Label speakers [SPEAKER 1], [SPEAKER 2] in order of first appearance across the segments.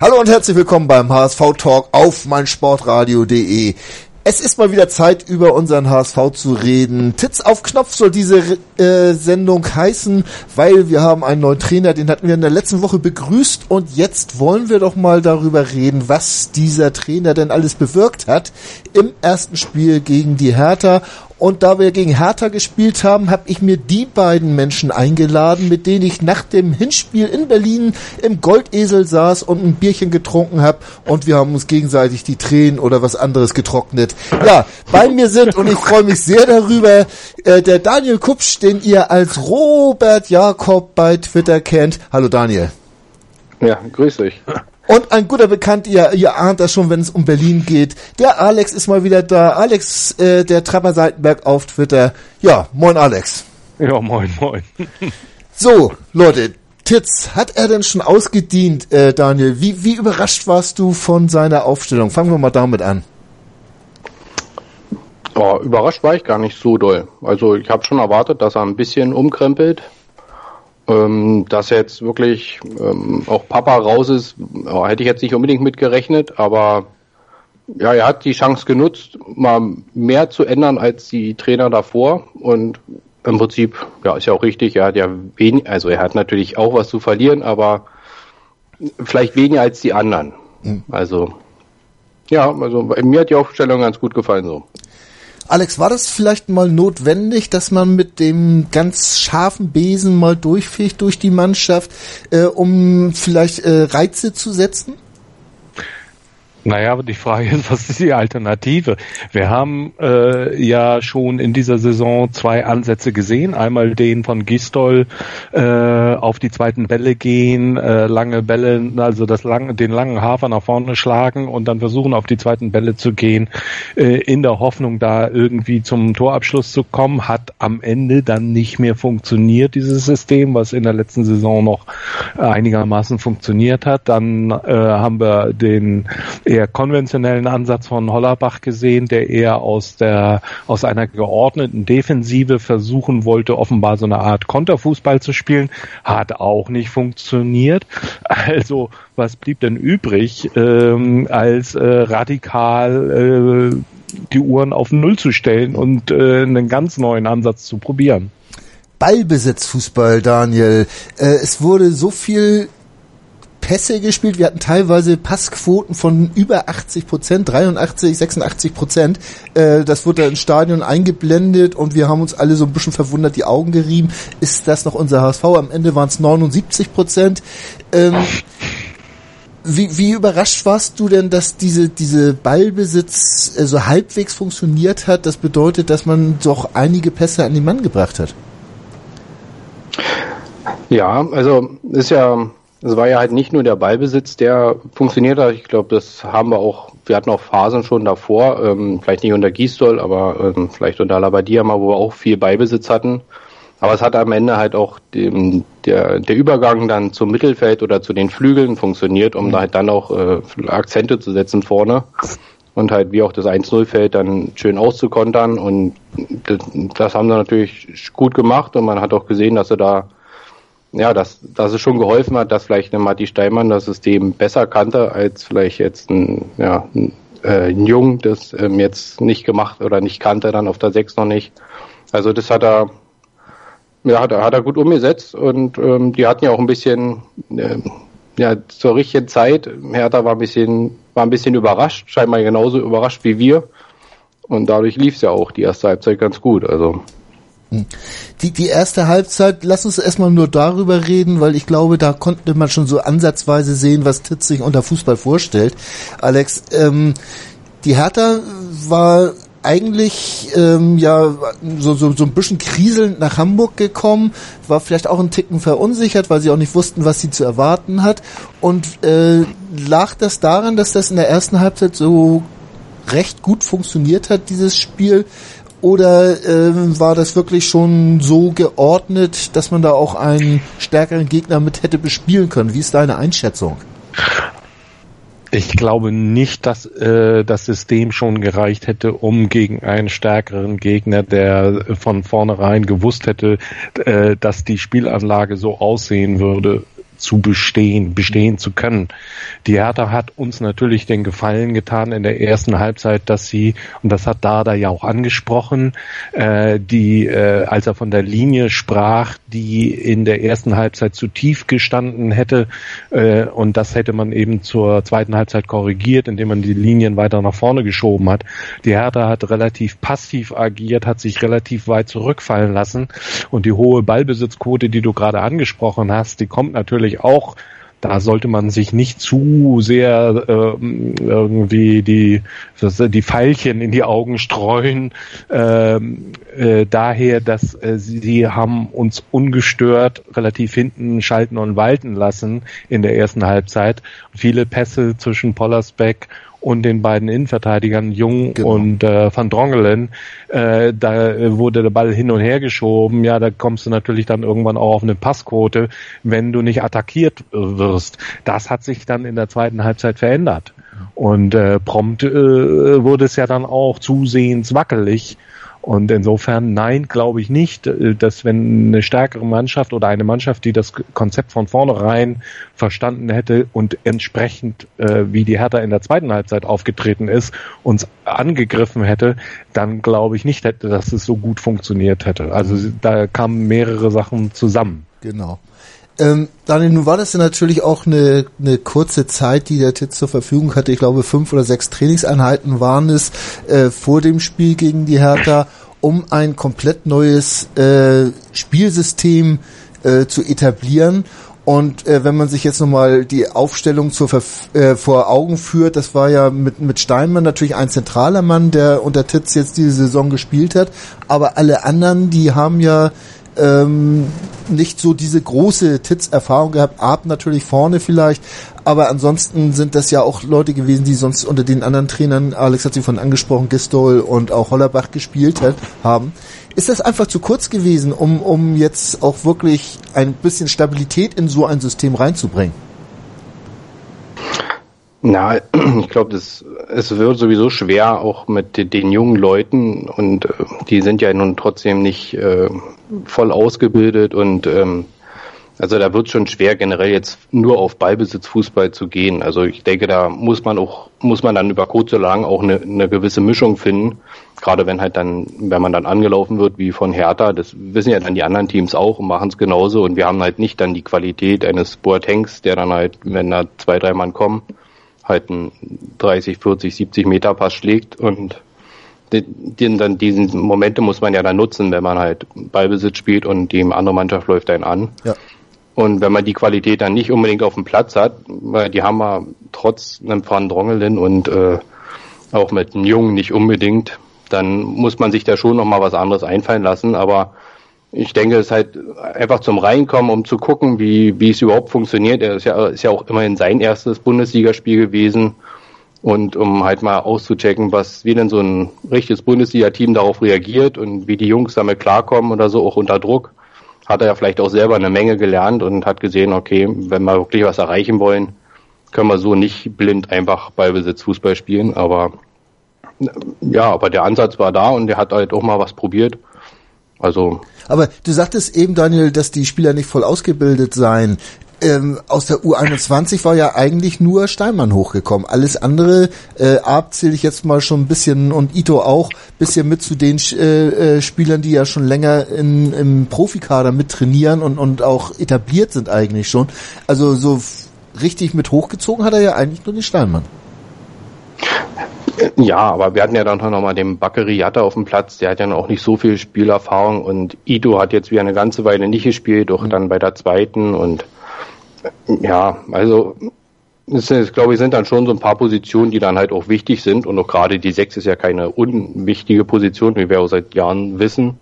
[SPEAKER 1] Hallo und herzlich willkommen beim HSV Talk auf meinsportradio.de. Es ist mal wieder Zeit, über unseren HSV zu reden. Titz auf Knopf soll diese äh, Sendung heißen, weil wir haben einen neuen Trainer, den hatten wir in der letzten Woche begrüßt und jetzt wollen wir doch mal darüber reden, was dieser Trainer denn alles bewirkt hat im ersten Spiel gegen die Hertha und da wir gegen Hertha gespielt haben, habe ich mir die beiden Menschen eingeladen, mit denen ich nach dem Hinspiel in Berlin im Goldesel saß und ein Bierchen getrunken habe. Und wir haben uns gegenseitig die Tränen oder was anderes getrocknet. Ja, bei mir sind, und ich freue mich sehr darüber, äh, der Daniel Kupsch, den ihr als Robert Jakob bei Twitter kennt. Hallo Daniel.
[SPEAKER 2] Ja, grüß dich.
[SPEAKER 1] Und ein guter Bekannter, ihr, ihr ahnt das schon, wenn es um Berlin geht. Der Alex ist mal wieder da. Alex, äh, der Trapper Seitenberg auf Twitter. Ja, moin Alex.
[SPEAKER 2] Ja, moin, moin.
[SPEAKER 1] so, Leute, Titz, hat er denn schon ausgedient, äh, Daniel? Wie, wie überrascht warst du von seiner Aufstellung? Fangen wir mal damit an.
[SPEAKER 2] Oh, überrascht war ich gar nicht so doll. Also ich habe schon erwartet, dass er ein bisschen umkrempelt, ähm, dass jetzt wirklich ähm, auch Papa raus ist, ja, hätte ich jetzt nicht unbedingt mit gerechnet, aber ja, er hat die Chance genutzt, mal mehr zu ändern als die Trainer davor und im Prinzip, ja, ist ja auch richtig, er hat ja wenig, also er hat natürlich auch was zu verlieren, aber vielleicht weniger als die anderen. Mhm. Also, ja, also mir hat die Aufstellung ganz gut gefallen so.
[SPEAKER 1] Alex, war das vielleicht mal notwendig, dass man mit dem ganz scharfen Besen mal durchfegt durch die Mannschaft, äh, um vielleicht äh, Reize zu setzen?
[SPEAKER 3] Naja, aber die Frage ist, was ist die Alternative? Wir haben äh, ja schon in dieser Saison zwei Ansätze gesehen. Einmal den von Gistol äh, auf die zweiten Bälle gehen, äh, lange Bälle, also das lange, den langen Hafer nach vorne schlagen und dann versuchen auf die zweiten Bälle zu gehen, äh, in der Hoffnung, da irgendwie zum Torabschluss zu kommen. Hat am Ende dann nicht mehr funktioniert, dieses System, was in der letzten Saison noch einigermaßen funktioniert hat. Dann äh, haben wir den eher konventionellen Ansatz von Hollerbach gesehen, der eher aus der aus einer geordneten Defensive versuchen wollte, offenbar so eine Art Konterfußball zu spielen, hat auch nicht funktioniert. Also was blieb denn übrig, ähm, als äh, radikal äh, die Uhren auf Null zu stellen und äh, einen ganz neuen Ansatz zu probieren?
[SPEAKER 1] Ballbesitzfußball, Daniel. Äh, es wurde so viel Pässe gespielt. Wir hatten teilweise Passquoten von über 80 Prozent, 83, 86 Prozent. Äh, das wurde ins Stadion eingeblendet und wir haben uns alle so ein bisschen verwundert die Augen gerieben. Ist das noch unser HSV? Am Ende waren es 79 Prozent. Ähm, wie, wie überrascht warst du denn, dass diese, diese Ballbesitz äh, so halbwegs funktioniert hat? Das bedeutet, dass man doch einige Pässe an den Mann gebracht hat.
[SPEAKER 2] Ja, also ist ja es war ja halt nicht nur der Ballbesitz, der funktioniert hat. Ich glaube, das haben wir auch, wir hatten auch Phasen schon davor, ähm, vielleicht nicht unter Gisdol, aber ähm, vielleicht unter Labadia mal, wo wir auch viel Ballbesitz hatten. Aber es hat am Ende halt auch dem, der, der Übergang dann zum Mittelfeld oder zu den Flügeln funktioniert, um mhm. da halt dann auch äh, Akzente zu setzen vorne und halt wie auch das 1-0-Feld dann schön auszukontern. Und das, das haben sie natürlich gut gemacht und man hat auch gesehen, dass sie da ja, dass, dass es schon geholfen hat, dass vielleicht eine Matti Steinmann das System besser kannte als vielleicht jetzt ein, ja, ein, äh, ein Jung, das ähm, jetzt nicht gemacht oder nicht kannte, dann auf der 6 noch nicht. Also das hat er, ja, hat hat er gut umgesetzt und ähm, die hatten ja auch ein bisschen, äh, ja, zur richtigen Zeit. Hertha war ein bisschen, war ein bisschen überrascht, scheinbar genauso überrascht wie wir. Und dadurch lief es ja auch die erste Halbzeit ganz gut. Also
[SPEAKER 1] die, die erste Halbzeit, lass uns erstmal nur darüber reden, weil ich glaube, da konnte man schon so ansatzweise sehen, was Titz sich unter Fußball vorstellt. Alex, ähm, die Hertha war eigentlich ähm, ja so, so, so ein bisschen kriselnd nach Hamburg gekommen, war vielleicht auch ein Ticken verunsichert, weil sie auch nicht wussten, was sie zu erwarten hat. Und äh, lag das daran, dass das in der ersten Halbzeit so recht gut funktioniert hat, dieses Spiel? Oder ähm, war das wirklich schon so geordnet, dass man da auch einen stärkeren Gegner mit hätte bespielen können? Wie ist deine Einschätzung?
[SPEAKER 3] Ich glaube nicht, dass äh, das System schon gereicht hätte, um gegen einen stärkeren Gegner, der von vornherein gewusst hätte, äh, dass die Spielanlage so aussehen würde, zu bestehen, bestehen zu können. Die Hertha hat uns natürlich den Gefallen getan in der ersten Halbzeit, dass sie, und das hat Dada ja auch angesprochen, äh, die, äh, als er von der Linie sprach, die in der ersten Halbzeit zu tief gestanden hätte, äh, und das hätte man eben zur zweiten Halbzeit korrigiert, indem man die Linien weiter nach vorne geschoben hat. Die Hertha hat relativ passiv agiert, hat sich relativ weit zurückfallen lassen und die hohe Ballbesitzquote, die du gerade angesprochen hast, die kommt natürlich natürlich auch, da sollte man sich nicht zu sehr äh, irgendwie die, die Pfeilchen in die Augen streuen. Ähm, äh, daher, dass äh, sie haben uns ungestört relativ hinten schalten und walten lassen in der ersten Halbzeit. Viele Pässe zwischen Pollersbeck und den beiden Innenverteidigern Jung genau. und äh, Van Drongelen, äh, da wurde der Ball hin und her geschoben. Ja, da kommst du natürlich dann irgendwann auch auf eine Passquote, wenn du nicht attackiert wirst. Das hat sich dann in der zweiten Halbzeit verändert. Und äh, prompt äh, wurde es ja dann auch zusehends wackelig. Und insofern, nein, glaube ich nicht, äh, dass wenn eine stärkere Mannschaft oder eine Mannschaft, die das Konzept von vornherein verstanden hätte und entsprechend, äh, wie die Hertha in der zweiten Halbzeit aufgetreten ist, uns angegriffen hätte, dann glaube ich nicht, dass es so gut funktioniert hätte. Also da kamen mehrere Sachen zusammen.
[SPEAKER 1] Genau. Ähm, Daniel, nun war das ja natürlich auch eine, eine kurze Zeit, die der Titz zur Verfügung hatte. Ich glaube, fünf oder sechs Trainingseinheiten waren es äh, vor dem Spiel gegen die Hertha, um ein komplett neues äh, Spielsystem äh, zu etablieren. Und äh, wenn man sich jetzt nochmal die Aufstellung zur Verf äh, vor Augen führt, das war ja mit, mit Steinmann natürlich ein zentraler Mann, der unter Titz jetzt diese Saison gespielt hat. Aber alle anderen, die haben ja ähm, nicht so diese große Titz-Erfahrung gehabt. Ab natürlich vorne vielleicht, aber ansonsten sind das ja auch Leute gewesen, die sonst unter den anderen Trainern, Alex hat sie von angesprochen, Gistol und auch Hollerbach gespielt hat, haben. Ist das einfach zu kurz gewesen, um, um jetzt auch wirklich ein bisschen Stabilität in so ein System reinzubringen?
[SPEAKER 2] Na, ich glaube, es wird sowieso schwer, auch mit den jungen Leuten und äh, die sind ja nun trotzdem nicht äh, voll ausgebildet und ähm, also da wird schon schwer, generell jetzt nur auf Ballbesitzfußball zu gehen. Also ich denke, da muss man auch, muss man dann über kurz oder lang auch eine, eine gewisse Mischung finden. Gerade wenn halt dann, wenn man dann angelaufen wird wie von Hertha, das wissen ja dann die anderen Teams auch und machen es genauso. Und wir haben halt nicht dann die Qualität eines Boatengs, der dann halt, wenn da zwei, drei Mann kommen, halt einen 30, 40, 70 Meter Pass schlägt und den, dann diesen Momente muss man ja dann nutzen, wenn man halt Ballbesitz spielt und die andere Mannschaft läuft einen an. Ja. Und wenn man die Qualität dann nicht unbedingt auf dem Platz hat, weil die haben wir trotz einem Van Drongelen und äh, auch mit einem Jungen nicht unbedingt, dann muss man sich da schon nochmal was anderes einfallen lassen. Aber ich denke, es ist halt einfach zum Reinkommen, um zu gucken, wie, wie es überhaupt funktioniert. Er ist ja, ist ja auch immerhin sein erstes Bundesligaspiel gewesen und um halt mal auszuchecken, was wie denn so ein richtiges Bundesliga-Team darauf reagiert und wie die Jungs damit klarkommen oder so, auch unter Druck, hat er ja vielleicht auch selber eine Menge gelernt und hat gesehen, okay, wenn wir wirklich was erreichen wollen, können wir so nicht blind einfach Ballbesitz Fußball spielen, aber ja, aber der Ansatz war da und der hat halt auch mal was probiert. Also.
[SPEAKER 1] Aber du sagtest eben, Daniel, dass die Spieler nicht voll ausgebildet seien ähm, aus der U21 war ja eigentlich nur Steinmann hochgekommen. Alles andere, äh, Ab zähle ich jetzt mal schon ein bisschen und Ito auch, bisschen mit zu den äh, äh, Spielern, die ja schon länger in, im Profikader mit trainieren und, und auch etabliert sind eigentlich schon. Also so richtig mit hochgezogen hat er ja eigentlich nur den Steinmann.
[SPEAKER 2] Ja, aber wir hatten ja dann noch mal den Bakary Jatta auf dem Platz, der hat ja noch nicht so viel Spielerfahrung und Ito hat jetzt wieder eine ganze Weile nicht gespielt, doch mhm. dann bei der zweiten und ja, also es ist, glaube ich, sind dann schon so ein paar Positionen, die dann halt auch wichtig sind. Und auch gerade die sechs ist ja keine unwichtige Position, wie wir auch seit Jahren wissen.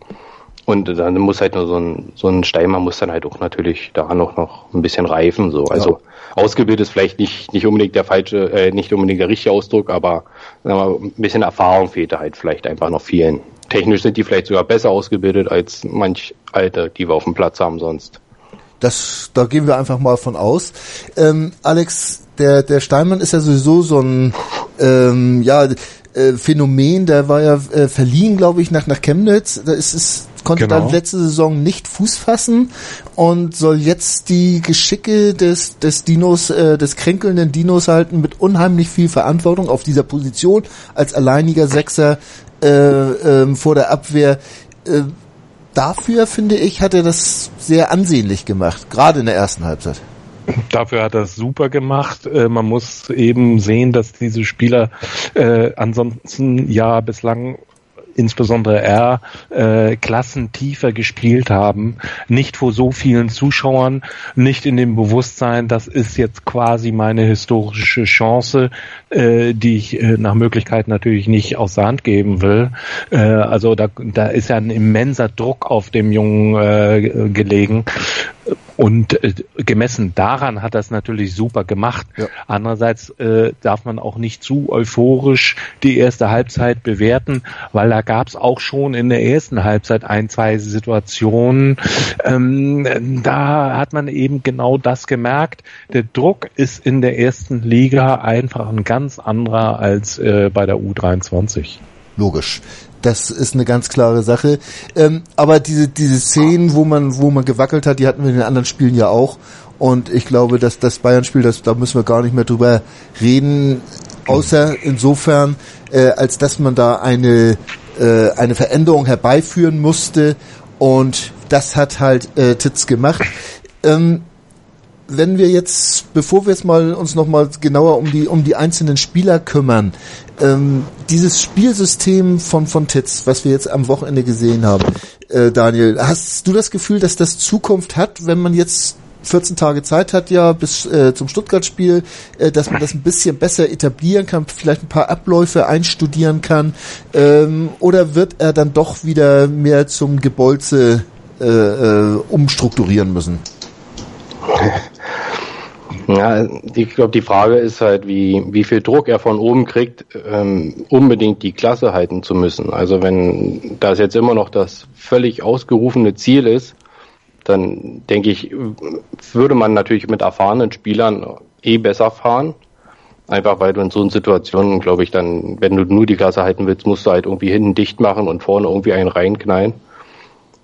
[SPEAKER 2] Und dann muss halt nur so ein, so ein Steinmann muss dann halt auch natürlich da noch, noch ein bisschen reifen, so. Also, ja. ausgebildet ist vielleicht nicht, nicht unbedingt der falsche, äh, nicht unbedingt der richtige Ausdruck, aber, wir, ein bisschen Erfahrung fehlt da halt vielleicht einfach noch vielen. Technisch sind die vielleicht sogar besser ausgebildet als manch Alte, die wir auf dem Platz haben sonst.
[SPEAKER 1] Das, da gehen wir einfach mal von aus. Ähm, Alex, der, der Steinmann ist ja sowieso so ein, ähm, ja, äh, Phänomen, der war ja äh, verliehen, glaube ich, nach, nach Chemnitz. Da ist es konnte genau. dann letzte Saison nicht Fuß fassen und soll jetzt die Geschicke des, des Dinos, äh, des kränkelnden Dinos halten mit unheimlich viel Verantwortung auf dieser Position als alleiniger Sechser äh, äh, vor der Abwehr. Äh, dafür, finde ich, hat er das sehr ansehnlich gemacht, gerade in der ersten Halbzeit.
[SPEAKER 3] Dafür hat er es super gemacht. Äh, man muss eben sehen, dass diese Spieler äh, ansonsten ja bislang insbesondere er, äh, Klassen tiefer gespielt haben, nicht vor so vielen Zuschauern, nicht in dem Bewusstsein, das ist jetzt quasi meine historische Chance, äh, die ich äh, nach Möglichkeit natürlich nicht aus der Hand geben will. Äh, also da, da ist ja ein immenser Druck auf dem Jungen äh, gelegen. Und äh, gemessen daran hat es natürlich super gemacht. Ja. Andererseits äh, darf man auch nicht zu euphorisch die erste Halbzeit bewerten, weil da gab es auch schon in der ersten Halbzeit ein, zwei Situationen. Ähm, da hat man eben genau das gemerkt. Der Druck ist in der ersten Liga einfach ein ganz anderer als äh, bei der U23.
[SPEAKER 1] Logisch. Das ist eine ganz klare Sache. Ähm, aber diese, diese Szenen, wo man, wo man gewackelt hat, die hatten wir in den anderen Spielen ja auch. Und ich glaube, dass das Bayern-Spiel, das, da müssen wir gar nicht mehr drüber reden, außer insofern, äh, als dass man da eine, äh, eine Veränderung herbeiführen musste. Und das hat halt äh, Titz gemacht. Ähm, wenn wir jetzt, bevor wir jetzt mal uns nochmal genauer um die um die einzelnen Spieler kümmern, ähm, dieses Spielsystem von von Titz, was wir jetzt am Wochenende gesehen haben, äh, Daniel, hast du das Gefühl, dass das Zukunft hat, wenn man jetzt 14 Tage Zeit hat ja bis äh, zum Stuttgart-Spiel, äh, dass man das ein bisschen besser etablieren kann, vielleicht ein paar Abläufe einstudieren kann, ähm, oder wird er dann doch wieder mehr zum Gebolze äh, äh, umstrukturieren müssen?
[SPEAKER 2] Ja, ich glaube, die Frage ist halt, wie, wie viel Druck er von oben kriegt, ähm, unbedingt die Klasse halten zu müssen. Also wenn das jetzt immer noch das völlig ausgerufene Ziel ist, dann denke ich, würde man natürlich mit erfahrenen Spielern eh besser fahren. Einfach weil du in so einer Situation, glaube ich, dann, wenn du nur die Klasse halten willst, musst du halt irgendwie hinten dicht machen und vorne irgendwie einen reinknallen.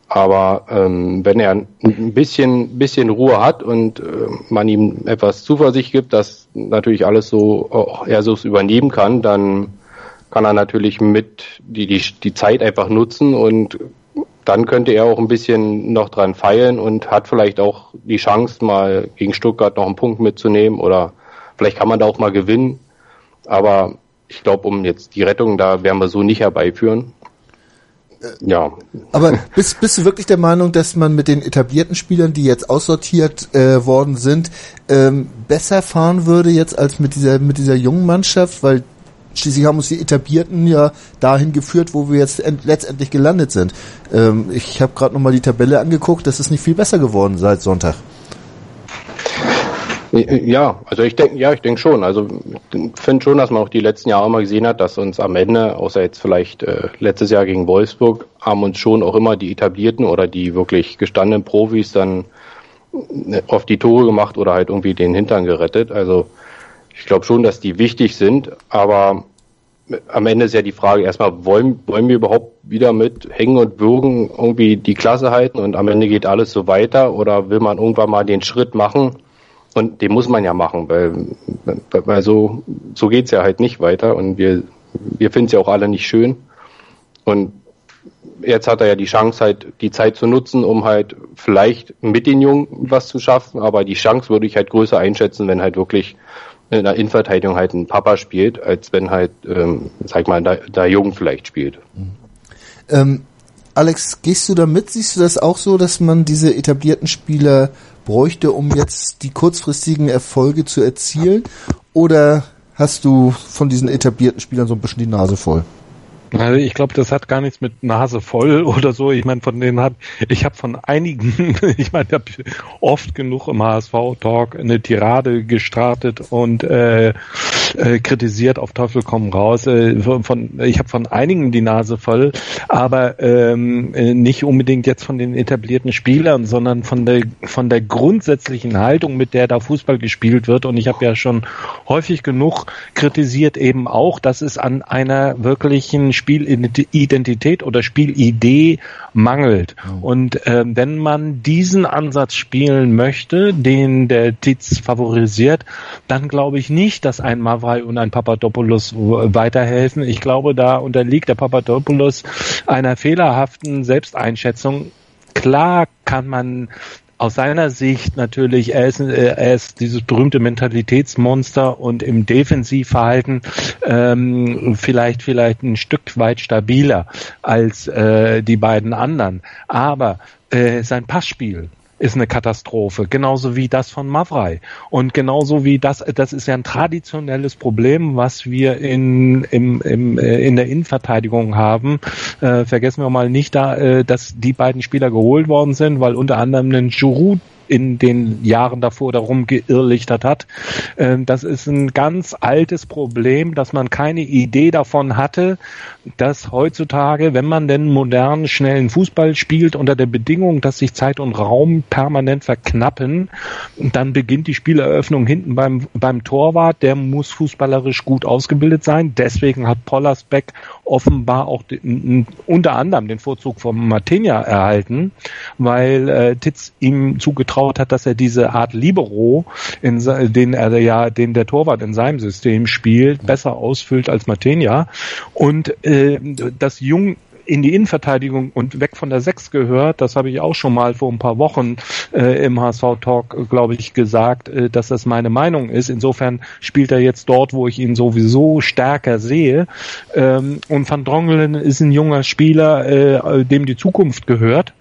[SPEAKER 2] Aber ähm, wenn er ein bisschen, bisschen Ruhe hat und äh, man ihm etwas Zuversicht gibt, dass natürlich alles so auch er so übernehmen kann, dann kann er natürlich mit die, die, die Zeit einfach nutzen und dann könnte er auch ein bisschen noch dran feilen und hat vielleicht auch die Chance, mal gegen Stuttgart noch einen Punkt mitzunehmen oder vielleicht kann man da auch mal gewinnen. Aber ich glaube, um jetzt die Rettung, da werden wir so nicht herbeiführen.
[SPEAKER 1] Ja. Aber bist, bist du wirklich der Meinung, dass man mit den etablierten Spielern, die jetzt aussortiert äh, worden sind, ähm, besser fahren würde jetzt als mit dieser mit dieser jungen Mannschaft? Weil schließlich haben uns die Etablierten ja dahin geführt, wo wir jetzt letztendlich gelandet sind. Ähm, ich habe gerade nochmal die Tabelle angeguckt, das ist nicht viel besser geworden seit Sonntag.
[SPEAKER 2] Ja, also ich denke, ja, ich denke schon. Also finde schon, dass man auch die letzten Jahre mal gesehen hat, dass uns am Ende, außer jetzt vielleicht äh, letztes Jahr gegen Wolfsburg, haben uns schon auch immer die etablierten oder die wirklich gestandenen Profis dann äh, auf die Tore gemacht oder halt irgendwie den Hintern gerettet. Also ich glaube schon, dass die wichtig sind, aber am Ende ist ja die Frage erstmal, wollen, wollen wir überhaupt wieder mit Hängen und Würgen irgendwie die Klasse halten und am Ende geht alles so weiter oder will man irgendwann mal den Schritt machen? Und den muss man ja machen, weil, weil so, so geht's ja halt nicht weiter und wir, wir finden es ja auch alle nicht schön. Und jetzt hat er ja die Chance halt, die Zeit zu nutzen, um halt vielleicht mit den Jungen was zu schaffen, aber die Chance würde ich halt größer einschätzen, wenn halt wirklich in der Innenverteidigung halt ein Papa spielt, als wenn halt, ähm, sag mal, da, da Jung vielleicht spielt.
[SPEAKER 1] Ähm, Alex, gehst du da mit? Siehst du das auch so, dass man diese etablierten Spieler bräuchte, um jetzt die kurzfristigen Erfolge zu erzielen? Oder hast du von diesen etablierten Spielern so ein bisschen die Nase voll?
[SPEAKER 3] Also ich glaube, das hat gar nichts mit Nase voll oder so. Ich meine, von denen hat ich habe von einigen, ich meine, habe oft genug im HSV-Talk eine Tirade gestartet und äh, äh, kritisiert auf Teufel komm raus. Äh, von, ich habe von einigen die Nase voll, aber ähm, äh, nicht unbedingt jetzt von den etablierten Spielern, sondern von der von der grundsätzlichen Haltung, mit der da Fußball gespielt wird. Und ich habe ja schon häufig genug kritisiert eben auch, dass es an einer wirklichen Spielidentität oder Spielidee mangelt. Mhm. Und ähm, wenn man diesen Ansatz spielen möchte, den der Titz favorisiert, dann glaube ich nicht, dass ein Mavrai und ein Papadopoulos weiterhelfen. Ich glaube, da unterliegt der Papadopoulos einer fehlerhaften Selbsteinschätzung. Klar kann man aus seiner Sicht natürlich, er ist, äh, er ist dieses berühmte Mentalitätsmonster und im Defensivverhalten ähm, vielleicht vielleicht ein Stück weit stabiler als äh, die beiden anderen. Aber äh, sein Passspiel ist eine Katastrophe, genauso wie das von Mavrei und genauso wie das, das ist ja ein traditionelles Problem, was wir in im, im, äh, in der Innenverteidigung haben. Äh, vergessen wir mal nicht da, äh, dass die beiden Spieler geholt worden sind, weil unter anderem ein Giroud in den Jahren davor darum geirrlichtert hat. Ähm, das ist ein ganz altes Problem, dass man keine Idee davon hatte, dass heutzutage, wenn man denn modernen, schnellen Fußball spielt, unter der Bedingung, dass sich Zeit und Raum permanent verknappen, dann beginnt die Spieleröffnung hinten beim, beim Torwart. Der muss fußballerisch gut ausgebildet sein. Deswegen hat Pollersbeck offenbar auch den, unter anderem den Vorzug von Martinia erhalten, weil äh, Titz ihm zugetraut hat, dass er diese Art Libero, in, den er ja, den der Torwart in seinem System spielt, besser ausfüllt als Martinia. Und äh, das Jung in die Innenverteidigung und weg von der Sechs gehört. Das habe ich auch schon mal vor ein paar Wochen äh, im HSV-Talk, glaube ich, gesagt, äh, dass das meine Meinung ist. Insofern spielt er jetzt dort, wo ich ihn sowieso stärker sehe. Ähm, und Van Drongelen ist ein junger Spieler, äh, dem die Zukunft gehört.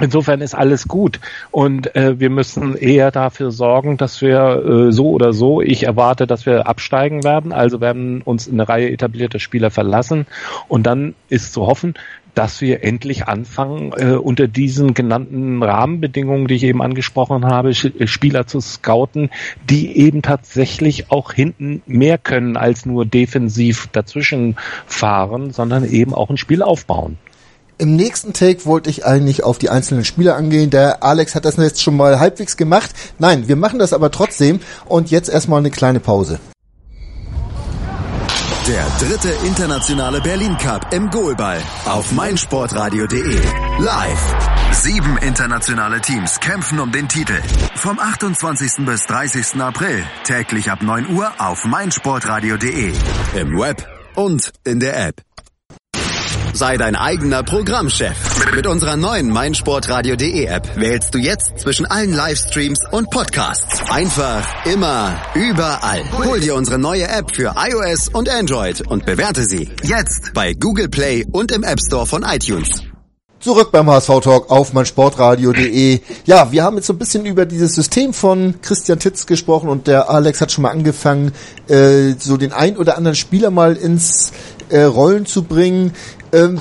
[SPEAKER 3] Insofern ist alles gut. Und äh, wir müssen eher dafür sorgen, dass wir äh, so oder so, ich erwarte, dass wir absteigen werden, also werden uns eine Reihe etablierter Spieler verlassen. Und dann ist zu hoffen, dass wir endlich anfangen, äh, unter diesen genannten Rahmenbedingungen, die ich eben angesprochen habe, äh, Spieler zu scouten, die eben tatsächlich auch hinten mehr können als nur defensiv dazwischen fahren, sondern eben auch ein Spiel aufbauen.
[SPEAKER 1] Im nächsten Take wollte ich eigentlich auf die einzelnen Spieler angehen. Der Alex hat das jetzt schon mal halbwegs gemacht. Nein, wir machen das aber trotzdem. Und jetzt erstmal eine kleine Pause.
[SPEAKER 4] Der dritte internationale Berlin Cup im Goalball auf meinsportradio.de. Live. Sieben internationale Teams kämpfen um den Titel. Vom 28. bis 30. April täglich ab 9 Uhr auf meinsportradio.de. Im Web und in der App. Sei dein eigener Programmchef. Mit unserer neuen meinsportradio.de App wählst du jetzt zwischen allen Livestreams und Podcasts. Einfach, immer, überall. Hol dir unsere neue App für iOS und Android und bewerte sie jetzt bei Google Play und im App Store von iTunes.
[SPEAKER 1] Zurück beim HSV Talk auf meinsportradio.de. Ja, wir haben jetzt so ein bisschen über dieses System von Christian Titz gesprochen und der Alex hat schon mal angefangen, äh, so den ein oder anderen Spieler mal ins äh, Rollen zu bringen. Ähm,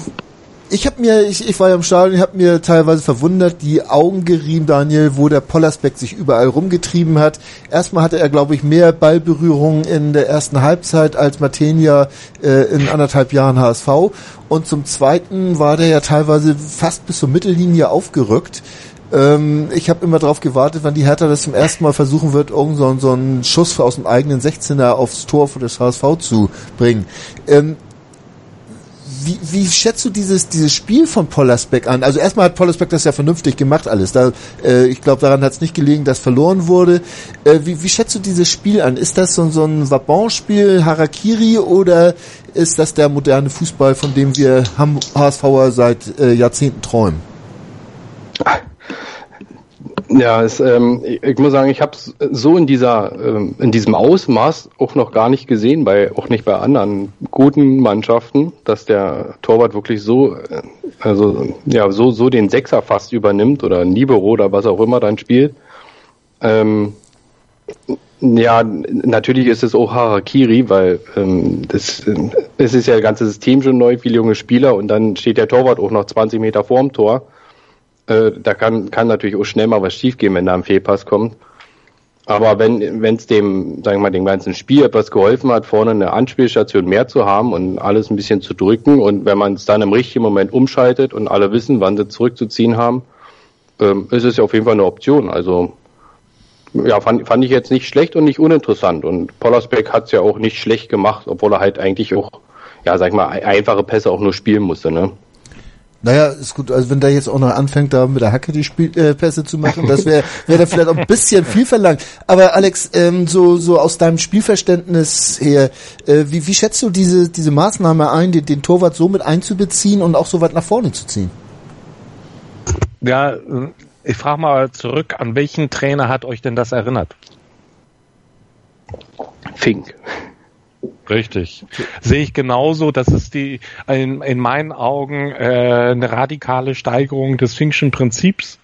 [SPEAKER 1] ich habe mir, ich, ich war ja im Stadion, ich habe mir teilweise verwundert, die Augen gerieben, Daniel, wo der Pollersbeck sich überall rumgetrieben hat. Erstmal hatte er, glaube ich, mehr Ballberührungen in der ersten Halbzeit als Martenia äh, in anderthalb Jahren HSV. Und zum Zweiten war der ja teilweise fast bis zur Mittellinie aufgerückt. Ähm, ich habe immer darauf gewartet, wann die Hertha das zum ersten Mal versuchen wird, irgend so, so einen Schuss aus dem eigenen 16er aufs Tor für das HSV zu bringen. Ähm, wie, wie schätzt du dieses, dieses Spiel von Pollersbeck an? Also erstmal hat Pollersbeck das ja vernünftig gemacht alles. Da, äh, ich glaube, daran hat es nicht gelegen, dass verloren wurde. Äh, wie, wie schätzt du dieses Spiel an? Ist das so, so ein Wabon-Spiel, Harakiri oder ist das der moderne Fußball, von dem wir HSVer seit äh, Jahrzehnten träumen?
[SPEAKER 2] Ja, es, ähm, ich, muss sagen, ich habe es so in dieser, ähm, in diesem Ausmaß auch noch gar nicht gesehen, bei auch nicht bei anderen guten Mannschaften, dass der Torwart wirklich so, äh, also ja, so so den Sechser fast übernimmt oder Libero oder was auch immer dann spielt. Ähm, Ja, natürlich ist es auch Harakiri, weil ähm, das, es ist ja das ganze System schon neu, viele junge Spieler und dann steht der Torwart auch noch 20 Meter vorm Tor. Äh, da kann, kann natürlich auch schnell mal was schiefgehen, wenn da ein Fehlpass kommt. Aber wenn es dem, sagen wir mal, dem ganzen Spiel etwas geholfen hat, vorne eine Anspielstation mehr zu haben und alles ein bisschen zu drücken und wenn man es dann im richtigen Moment umschaltet und alle wissen, wann sie zurückzuziehen haben, ähm, ist es ja auf jeden Fall eine Option. Also ja, fand, fand ich jetzt nicht schlecht und nicht uninteressant. Und Pollersbeck hat es ja auch nicht schlecht gemacht, obwohl er halt eigentlich auch, ja, sag ich mal, einfache Pässe auch nur spielen musste, ne?
[SPEAKER 1] Naja, ist gut, also wenn da jetzt auch noch anfängt, da mit der Hacke die Spiel, äh, Pässe zu machen, das wäre wär da vielleicht auch ein bisschen viel verlangt. Aber Alex, ähm, so, so aus deinem Spielverständnis her, äh, wie, wie schätzt du diese, diese Maßnahme ein, den, den Torwart so mit einzubeziehen und auch so weit nach vorne zu ziehen?
[SPEAKER 3] Ja, ich frage mal zurück, an welchen Trainer hat euch denn das erinnert?
[SPEAKER 2] Fink.
[SPEAKER 3] Richtig. Sehe ich genauso. Das ist die in, in meinen Augen äh, eine radikale Steigerung des Finkschen Prinzips,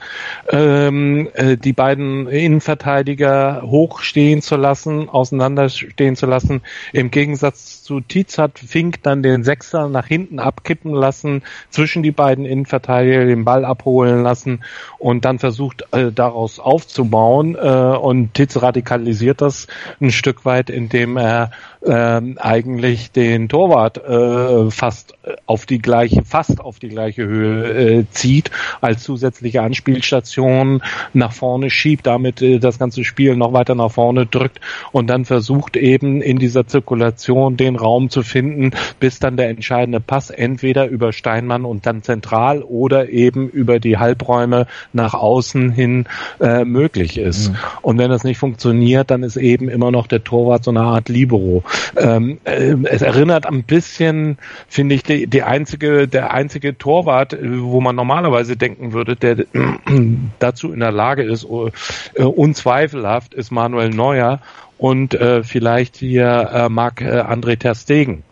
[SPEAKER 3] ähm, äh, die beiden Innenverteidiger hochstehen zu lassen, auseinanderstehen zu lassen. Im Gegensatz zu Tietz hat Fink dann den Sechser nach hinten abkippen lassen, zwischen die beiden Innenverteidiger den Ball abholen lassen und dann versucht äh, daraus aufzubauen. Äh, und Tietz radikalisiert das ein Stück weit, indem er ähm, eigentlich den Torwart äh, fast auf die gleiche, fast auf die gleiche Höhe äh, zieht, als zusätzliche Anspielstation nach vorne schiebt, damit äh, das ganze Spiel noch weiter nach vorne drückt und dann versucht eben in dieser Zirkulation den Raum zu finden, bis dann der entscheidende Pass entweder über Steinmann und dann zentral oder eben über die Halbräume nach außen hin äh, möglich ist. Mhm. Und wenn das nicht funktioniert, dann ist eben immer noch der Torwart so eine Art Libero. Ähm, äh, es erinnert ein bisschen, finde ich, die, die einzige, der einzige Torwart, äh, wo man normalerweise denken würde, der dazu in der Lage ist, äh, unzweifelhaft, ist Manuel Neuer und äh, vielleicht hier äh, Marc äh, André Ter Stegen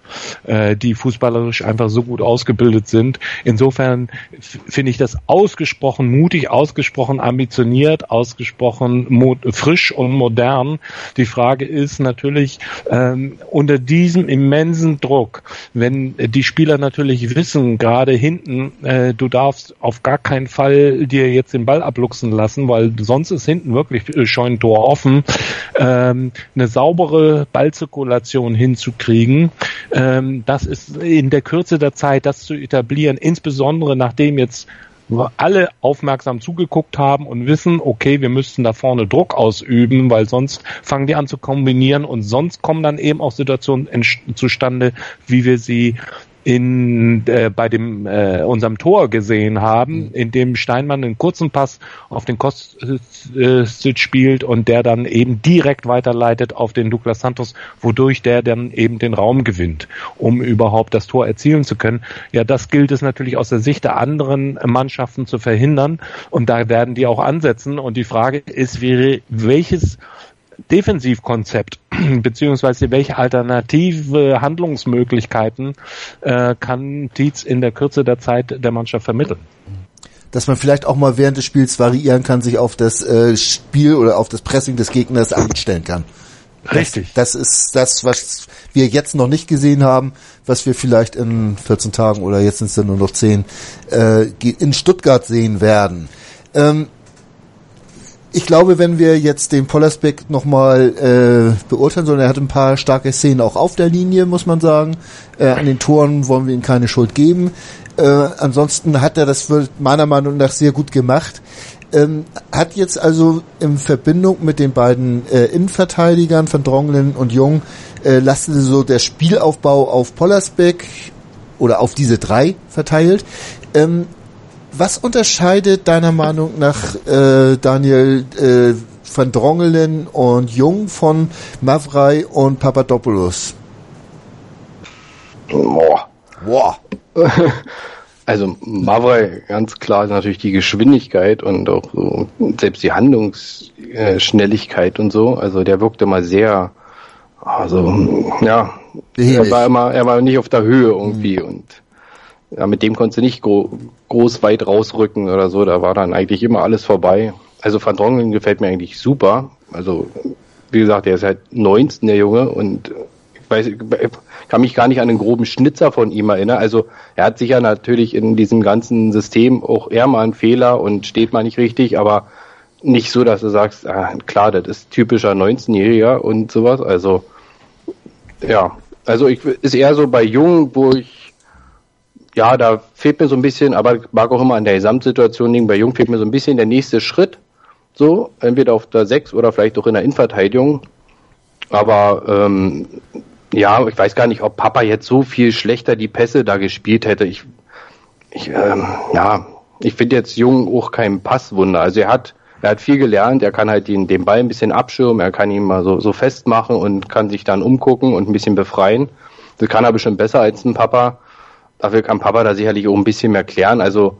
[SPEAKER 3] äh, die fußballerisch einfach so gut ausgebildet sind. Insofern finde ich das ausgesprochen mutig, ausgesprochen ambitioniert, ausgesprochen frisch und modern. Die Frage ist natürlich ähm, unter diesem immensen Druck, wenn die Spieler natürlich wissen, gerade hinten, äh, du darfst auf gar keinen Fall dir jetzt den Ball abluchsen lassen, weil sonst ist hinten wirklich schon ein Tor offen, ähm, eine saubere Ballzirkulation hinzukriegen ähm, das ist in der Kürze der Zeit, das zu etablieren, insbesondere nachdem jetzt alle aufmerksam zugeguckt haben und wissen, okay, wir müssten da vorne Druck ausüben, weil sonst fangen die an zu kombinieren und sonst kommen dann eben auch Situationen zustande, wie wir sie in äh, bei dem äh, unserem Tor gesehen haben, mhm. in dem Steinmann einen kurzen Pass auf den Kostic äh, spielt und der dann eben direkt weiterleitet auf den Douglas Santos, wodurch der dann eben den Raum gewinnt, um überhaupt das Tor erzielen zu können. Ja, das gilt es natürlich aus der Sicht der anderen Mannschaften zu verhindern und da werden die auch ansetzen und die Frage ist, wäre welches Defensivkonzept beziehungsweise welche alternative Handlungsmöglichkeiten äh, kann Tietz in der Kürze der Zeit der Mannschaft vermitteln?
[SPEAKER 1] Dass man vielleicht auch mal während des Spiels variieren kann, sich auf das äh, Spiel oder auf das Pressing des Gegners einstellen kann.
[SPEAKER 3] Richtig.
[SPEAKER 1] Das, das ist das, was wir jetzt noch nicht gesehen haben, was wir vielleicht in 14 Tagen oder jetzt sind es ja nur noch 10 äh, in Stuttgart sehen werden. Ähm, ich glaube, wenn wir jetzt den Pollersbeck nochmal äh, beurteilen sollen, er hat ein paar starke Szenen auch auf der Linie, muss man sagen. Äh, an den Toren wollen wir ihm keine Schuld geben. Äh, ansonsten hat er das meiner Meinung nach sehr gut gemacht. Ähm, hat jetzt also in Verbindung mit den beiden äh, Innenverteidigern von Dronglen und Jung äh, lassen so der Spielaufbau auf Pollersbeck oder auf diese drei verteilt. Ähm, was unterscheidet deiner Meinung nach äh, Daniel äh, van Drongelen und Jung von Mavrei und Papadopoulos?
[SPEAKER 2] Boah. Boah. Also Mavrei, ganz klar ist natürlich die Geschwindigkeit und auch so, selbst die Handlungsschnelligkeit und so. Also der wirkte mal sehr, also ja, er war immer, er war nicht auf der Höhe irgendwie mhm. und ja, mit dem konntest du nicht gro groß weit rausrücken oder so. Da war dann eigentlich immer alles vorbei. Also Van Drongelen gefällt mir eigentlich super. Also wie gesagt, der ist halt 19, der Junge, und ich weiß, kann mich gar nicht an den groben Schnitzer von ihm erinnern. Also er hat sicher natürlich in diesem ganzen System auch eher mal einen Fehler und steht mal nicht richtig, aber nicht so, dass du sagst, ah, klar, das ist typischer 19-Jähriger und sowas. Also ja, also ich ist eher so bei Jungen, wo ich ja, da fehlt mir so ein bisschen, aber mag auch immer an der Gesamtsituation liegen. Bei Jung fehlt mir so ein bisschen der nächste Schritt. So, entweder auf der 6 oder vielleicht auch in der Innenverteidigung. Aber ähm, ja, ich weiß gar nicht, ob Papa jetzt so viel schlechter die Pässe da gespielt hätte. Ich, ich ähm, ja, ich finde jetzt Jung auch kein Passwunder. Also er hat, er hat viel gelernt, er kann halt den, den Ball ein bisschen abschirmen, er kann ihn mal so, so festmachen und kann sich dann umgucken und ein bisschen befreien. Das kann er bestimmt besser als ein Papa. Dafür kann Papa da sicherlich auch ein bisschen mehr klären. Also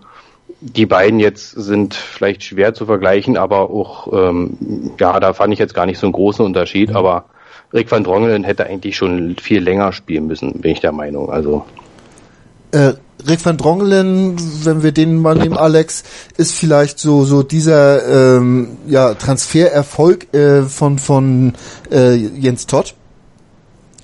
[SPEAKER 2] die beiden jetzt sind vielleicht schwer zu vergleichen, aber auch, ähm, ja, da fand ich jetzt gar nicht so einen großen Unterschied. Aber Rick van Drongelen hätte eigentlich schon viel länger spielen müssen, bin ich der Meinung. Also
[SPEAKER 1] äh, Rick van Drongelen, wenn wir den mal nehmen, Alex, ist vielleicht so so dieser ähm, ja, Transfererfolg äh, von von äh, Jens Todd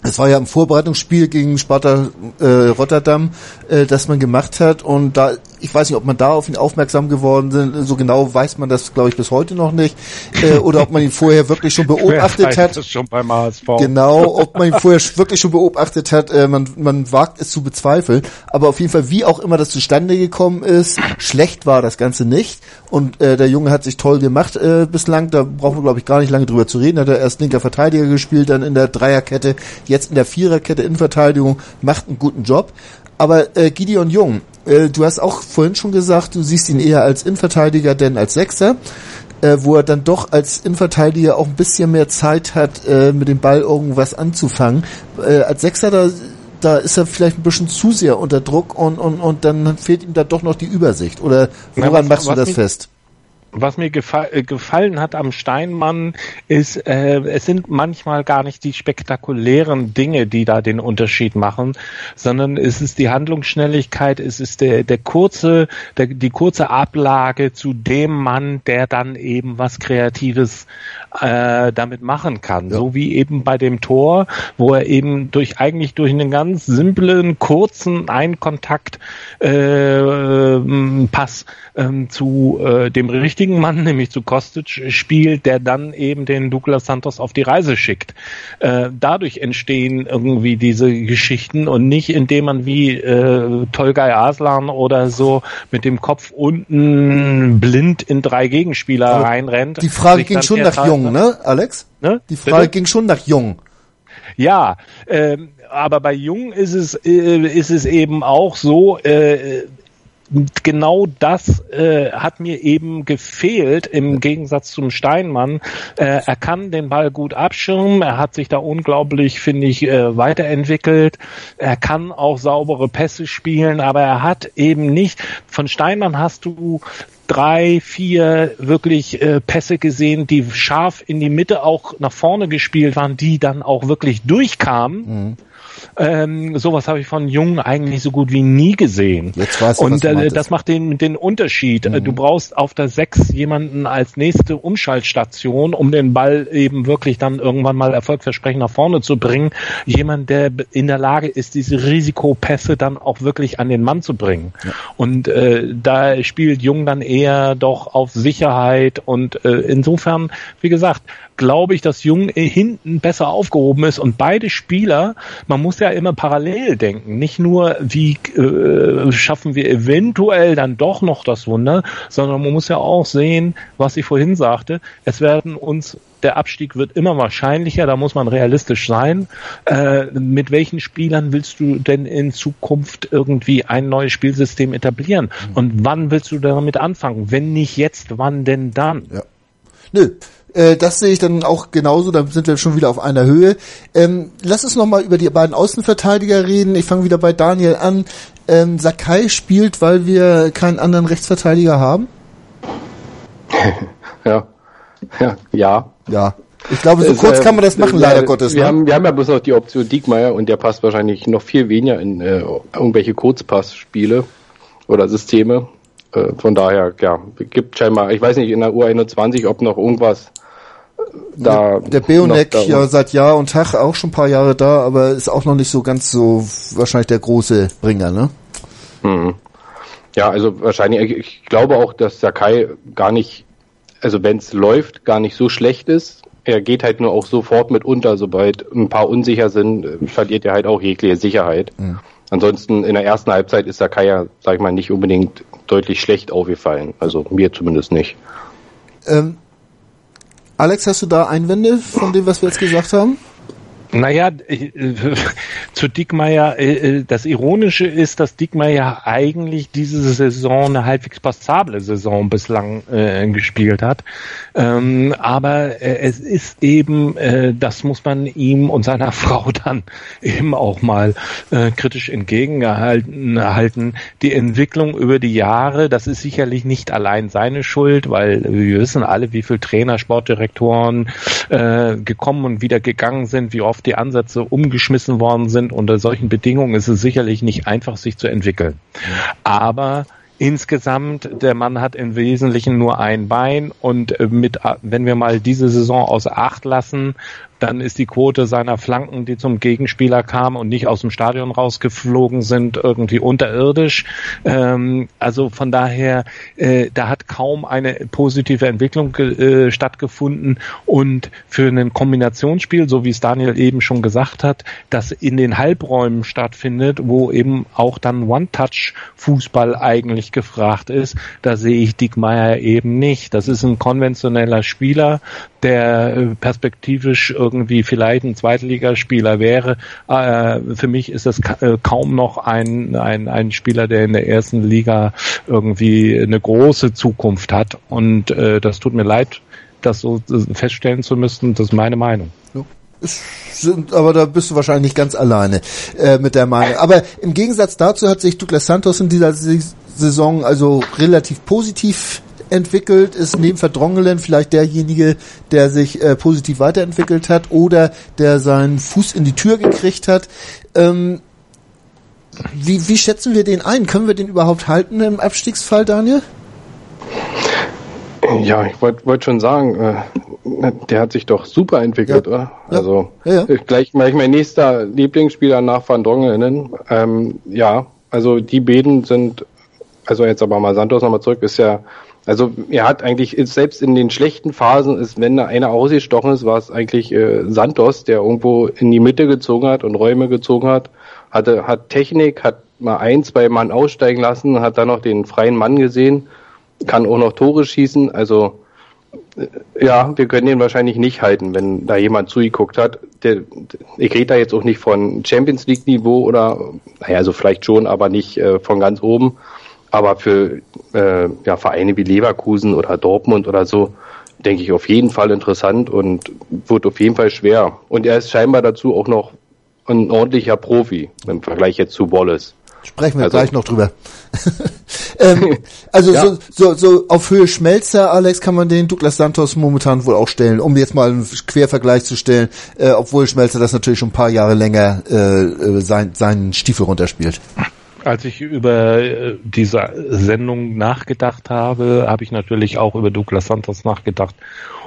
[SPEAKER 1] es war ja im Vorbereitungsspiel gegen Sparta äh, Rotterdam, äh, das man gemacht hat und da ich weiß nicht, ob man da auf ihn aufmerksam geworden sind, so genau weiß man das glaube ich bis heute noch nicht. Äh, oder ob man ihn vorher wirklich schon beobachtet hat.
[SPEAKER 3] Das schon beim HSV.
[SPEAKER 1] Genau, ob man ihn vorher wirklich schon beobachtet hat, äh, man man wagt es zu bezweifeln, aber auf jeden Fall wie auch immer das zustande gekommen ist, schlecht war das ganze nicht. Und äh, der Junge hat sich toll gemacht äh, bislang, da brauchen wir glaube ich gar nicht lange drüber zu reden, hat er erst linker Verteidiger gespielt, dann in der Dreierkette jetzt in der Viererkette Innenverteidigung, macht einen guten Job. Aber äh, Gideon Jung, äh, du hast auch vorhin schon gesagt, du siehst ihn eher als Innenverteidiger denn als Sechser, äh, wo er dann doch als Innenverteidiger auch ein bisschen mehr Zeit hat, äh, mit dem Ball irgendwas anzufangen. Äh, als Sechser da da ist er vielleicht ein bisschen zu sehr unter Druck und, und, und dann fehlt ihm da doch noch die Übersicht. Oder woran ja, was, machst du das fest?
[SPEAKER 3] Was mir gefa äh, gefallen hat am Steinmann ist, äh, es sind manchmal gar nicht die spektakulären Dinge, die da den Unterschied machen, sondern es ist die Handlungsschnelligkeit, es ist der, der kurze, der, die kurze Ablage zu dem Mann, der dann eben was Kreatives äh, damit machen kann. Ja. So wie eben bei dem Tor, wo er eben durch eigentlich durch einen ganz simplen, kurzen Einkontakt äh, Pass ähm, zu äh, dem richtigen Mann, nämlich zu Kostic, spielt, der dann eben den Douglas Santos auf die Reise schickt. Äh, dadurch entstehen irgendwie diese Geschichten und nicht, indem man wie äh, Tolgay Aslan oder so mit dem Kopf unten blind in drei Gegenspieler Aber reinrennt.
[SPEAKER 1] Die Frage ging schon nach Jung, ne, Alex? Ne? Die Frage Bitte? ging schon nach Jung.
[SPEAKER 3] Ja, ähm, aber bei Jung ist es äh, ist es eben auch so. Äh, genau das äh, hat mir eben gefehlt im Gegensatz zum Steinmann. Äh, er kann den Ball gut abschirmen, er hat sich da unglaublich, finde ich, äh, weiterentwickelt. Er kann auch saubere Pässe spielen, aber er hat eben nicht. Von Steinmann hast du drei, vier wirklich äh, Pässe gesehen, die scharf in die Mitte auch nach vorne gespielt waren, die dann auch wirklich durchkamen. Mhm. Ähm, sowas habe ich von Jungen eigentlich so gut wie nie gesehen.
[SPEAKER 1] Jetzt weiß ich,
[SPEAKER 3] Und äh, das macht den, den Unterschied. Mhm. Du brauchst auf der 6 jemanden als nächste Umschaltstation, um den Ball eben wirklich dann irgendwann mal erfolgversprechend nach vorne zu bringen. Jemand, der in der Lage ist, diese Risikopässe dann auch wirklich an den Mann zu bringen. Ja. Und äh, da spielt Jung dann eher doch auf Sicherheit und äh, insofern, wie gesagt, glaube ich, dass Jung hinten besser aufgehoben ist und beide Spieler, man muss ja immer parallel denken, nicht nur wie äh, schaffen wir eventuell dann doch noch das Wunder, sondern man muss ja auch sehen, was ich vorhin sagte, es werden uns der Abstieg wird immer wahrscheinlicher, da muss man realistisch sein. Äh, mit welchen Spielern willst du denn in Zukunft irgendwie ein neues Spielsystem etablieren? Und wann willst du damit anfangen? Wenn nicht jetzt, wann denn dann?
[SPEAKER 1] Ja. Nö, äh, das sehe ich dann auch genauso, da sind wir schon wieder auf einer Höhe. Ähm, lass uns nochmal über die beiden Außenverteidiger reden. Ich fange wieder bei Daniel an. Ähm, Sakai spielt, weil wir keinen anderen Rechtsverteidiger haben?
[SPEAKER 2] ja. Ja. Ja.
[SPEAKER 1] Ja. Ich glaube, so es, kurz äh, kann man das machen, leider Gottes.
[SPEAKER 2] Wir, ne? haben, wir haben ja bloß noch die Option Diekmeyer und der passt wahrscheinlich noch viel weniger in äh, irgendwelche Kurzpassspiele oder Systeme. Äh, von daher, ja, gibt scheinbar, ich weiß nicht, in der U21, ob noch irgendwas
[SPEAKER 1] da. Der Beonek ja seit Jahr und Tag auch schon ein paar Jahre da, aber ist auch noch nicht so ganz so wahrscheinlich der große Bringer, ne?
[SPEAKER 2] Mhm. Ja, also wahrscheinlich, ich glaube auch, dass Sakai gar nicht, also wenn es läuft, gar nicht so schlecht ist. Er geht halt nur auch sofort mit unter, sobald ein paar unsicher sind, äh, verliert er halt auch jegliche Sicherheit. Mhm. Ansonsten in der ersten Halbzeit ist Sakai ja, sag ich mal, nicht unbedingt deutlich schlecht aufgefallen. Also mir zumindest nicht.
[SPEAKER 1] Ähm, Alex, hast du da Einwände von dem, was wir jetzt gesagt haben?
[SPEAKER 3] Naja, äh, zu Dickmeier, äh, äh, das Ironische ist, dass Dickmeier eigentlich diese Saison eine halbwegs passable Saison bislang äh, gespielt hat. Ähm, aber äh, es ist eben, äh, das muss man ihm und seiner Frau dann eben auch mal äh, kritisch entgegengehalten halten. Die Entwicklung über die Jahre, das ist sicherlich nicht allein seine Schuld, weil wir wissen alle, wie viele Trainer, Sportdirektoren äh, gekommen und wieder gegangen sind, wie oft die Ansätze umgeschmissen worden sind. Unter solchen Bedingungen ist es sicherlich nicht einfach, sich zu entwickeln. Aber Insgesamt, der Mann hat im Wesentlichen nur ein Bein und mit, wenn wir mal diese Saison außer Acht lassen, dann ist die Quote seiner Flanken, die zum Gegenspieler kamen und nicht aus dem Stadion rausgeflogen sind, irgendwie unterirdisch. Ähm, also von daher, äh, da hat kaum eine positive Entwicklung äh, stattgefunden. Und für ein Kombinationsspiel, so wie es Daniel eben schon gesagt hat, das in den Halbräumen stattfindet, wo eben auch dann One-Touch-Fußball eigentlich gefragt ist, da sehe ich Dickmeier eben nicht. Das ist ein konventioneller Spieler, der äh, perspektivisch irgendwie vielleicht ein Zweitligaspieler wäre. Äh, für mich ist das äh, kaum noch ein, ein, ein Spieler, der in der ersten Liga irgendwie eine große Zukunft hat. Und äh, das tut mir leid, das so feststellen zu müssen. Das ist meine Meinung.
[SPEAKER 1] Sind, aber da bist du wahrscheinlich ganz alleine äh, mit der Meinung. Aber im Gegensatz dazu hat sich Douglas Santos in dieser Saison also relativ positiv entwickelt, ist neben Verdrongelen vielleicht derjenige, der sich äh, positiv weiterentwickelt hat oder der seinen Fuß in die Tür gekriegt hat. Ähm, wie, wie schätzen wir den ein? Können wir den überhaupt halten im Abstiegsfall, Daniel?
[SPEAKER 2] Ja, ich wollte wollt schon sagen, äh, der hat sich doch super entwickelt, ja. oder? Ja. Also ja, gleich, gleich mein nächster Lieblingsspieler nach Van Drongelen. Ähm, ja, also die beiden sind, also jetzt aber mal Santos nochmal zurück, ist ja also er hat eigentlich selbst in den schlechten Phasen ist, wenn da einer ausgestochen ist, war es eigentlich äh, Santos, der irgendwo in die Mitte gezogen hat und Räume gezogen hat, hatte hat Technik, hat mal ein, zwei Mann aussteigen lassen, hat dann noch den freien Mann gesehen, kann auch noch Tore schießen. Also äh, ja, wir können ihn wahrscheinlich nicht halten, wenn da jemand zugeguckt hat. Der, ich rede da jetzt auch nicht von Champions League Niveau oder, naja, also vielleicht schon, aber nicht äh, von ganz oben. Aber für äh, ja, Vereine wie Leverkusen oder Dortmund oder so, denke ich auf jeden Fall interessant und wird auf jeden Fall schwer. Und er ist scheinbar dazu auch noch ein ordentlicher Profi im Vergleich jetzt zu Wallace.
[SPEAKER 1] Sprechen wir also, gleich noch drüber. ähm, also ja. so, so, so auf Höhe Schmelzer, Alex, kann man den Douglas Santos momentan wohl auch stellen, um jetzt mal einen Quervergleich zu stellen, äh, obwohl Schmelzer das natürlich schon ein paar Jahre länger äh, äh sein, seinen Stiefel runterspielt.
[SPEAKER 3] Als ich über äh, diese Sendung nachgedacht habe, habe ich natürlich auch über Douglas Santos nachgedacht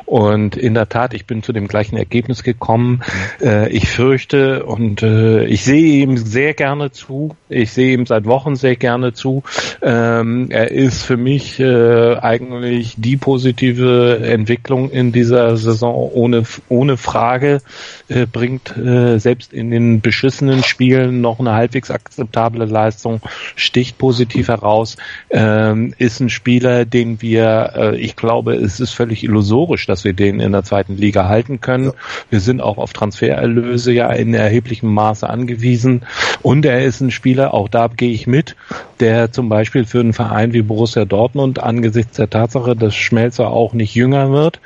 [SPEAKER 3] und in der Tat, ich bin zu dem gleichen Ergebnis gekommen. Mhm. Äh, ich fürchte und äh, ich sehe ihm sehr gerne zu. Ich sehe ihm seit Wochen sehr gerne zu. Ähm, er ist für mich äh, eigentlich die positive Entwicklung in dieser Saison ohne, ohne Frage. Äh, bringt äh, selbst in den beschissenen Spielen noch eine halbwegs akzeptable Leistung, sticht positiv heraus, ähm, ist ein Spieler, den wir, äh, ich glaube, es ist völlig illusorisch, dass wir den in der zweiten Liga halten können. Ja. Wir sind auch auf Transfererlöse ja in erheblichem Maße angewiesen. Und er ist ein Spieler, auch da gehe ich mit, der zum Beispiel für einen Verein wie Borussia Dortmund angesichts der Tatsache, dass Schmelzer auch nicht jünger wird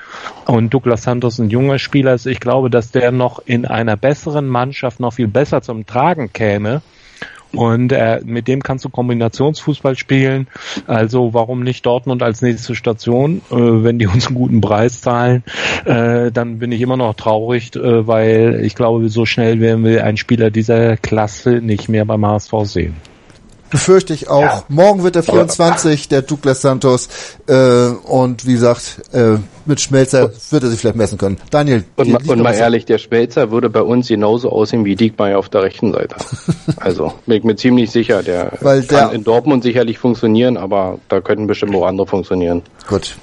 [SPEAKER 3] und Douglas Santos ein junger Spieler ist, ich glaube, dass der noch in einer besseren Mannschaft noch viel besser zum Tragen käme und äh, mit dem kannst du Kombinationsfußball spielen. Also warum nicht Dortmund als nächste Station? Äh, wenn die uns einen guten Preis zahlen, äh, dann bin ich immer noch traurig, äh, weil ich glaube, so schnell werden wir einen Spieler dieser Klasse nicht mehr beim HSV sehen.
[SPEAKER 1] Befürchte ich auch. Ja. Morgen wird der 24, der Douglas Santos. Äh, und wie gesagt, äh, mit Schmelzer wird er sich vielleicht messen können. Daniel.
[SPEAKER 2] Und, ma, und mal ehrlich, der Schmelzer würde bei uns genauso aussehen wie Diekmeyer auf der rechten Seite. also bin ich mir ziemlich sicher. Der, Weil der kann in Dortmund sicherlich funktionieren, aber da könnten bestimmt auch andere funktionieren.
[SPEAKER 1] Gut.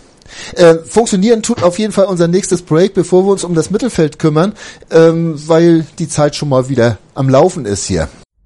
[SPEAKER 1] Äh, funktionieren tut auf jeden Fall unser nächstes Break, bevor wir uns um das Mittelfeld kümmern, ähm, weil die Zeit schon mal wieder am Laufen ist hier.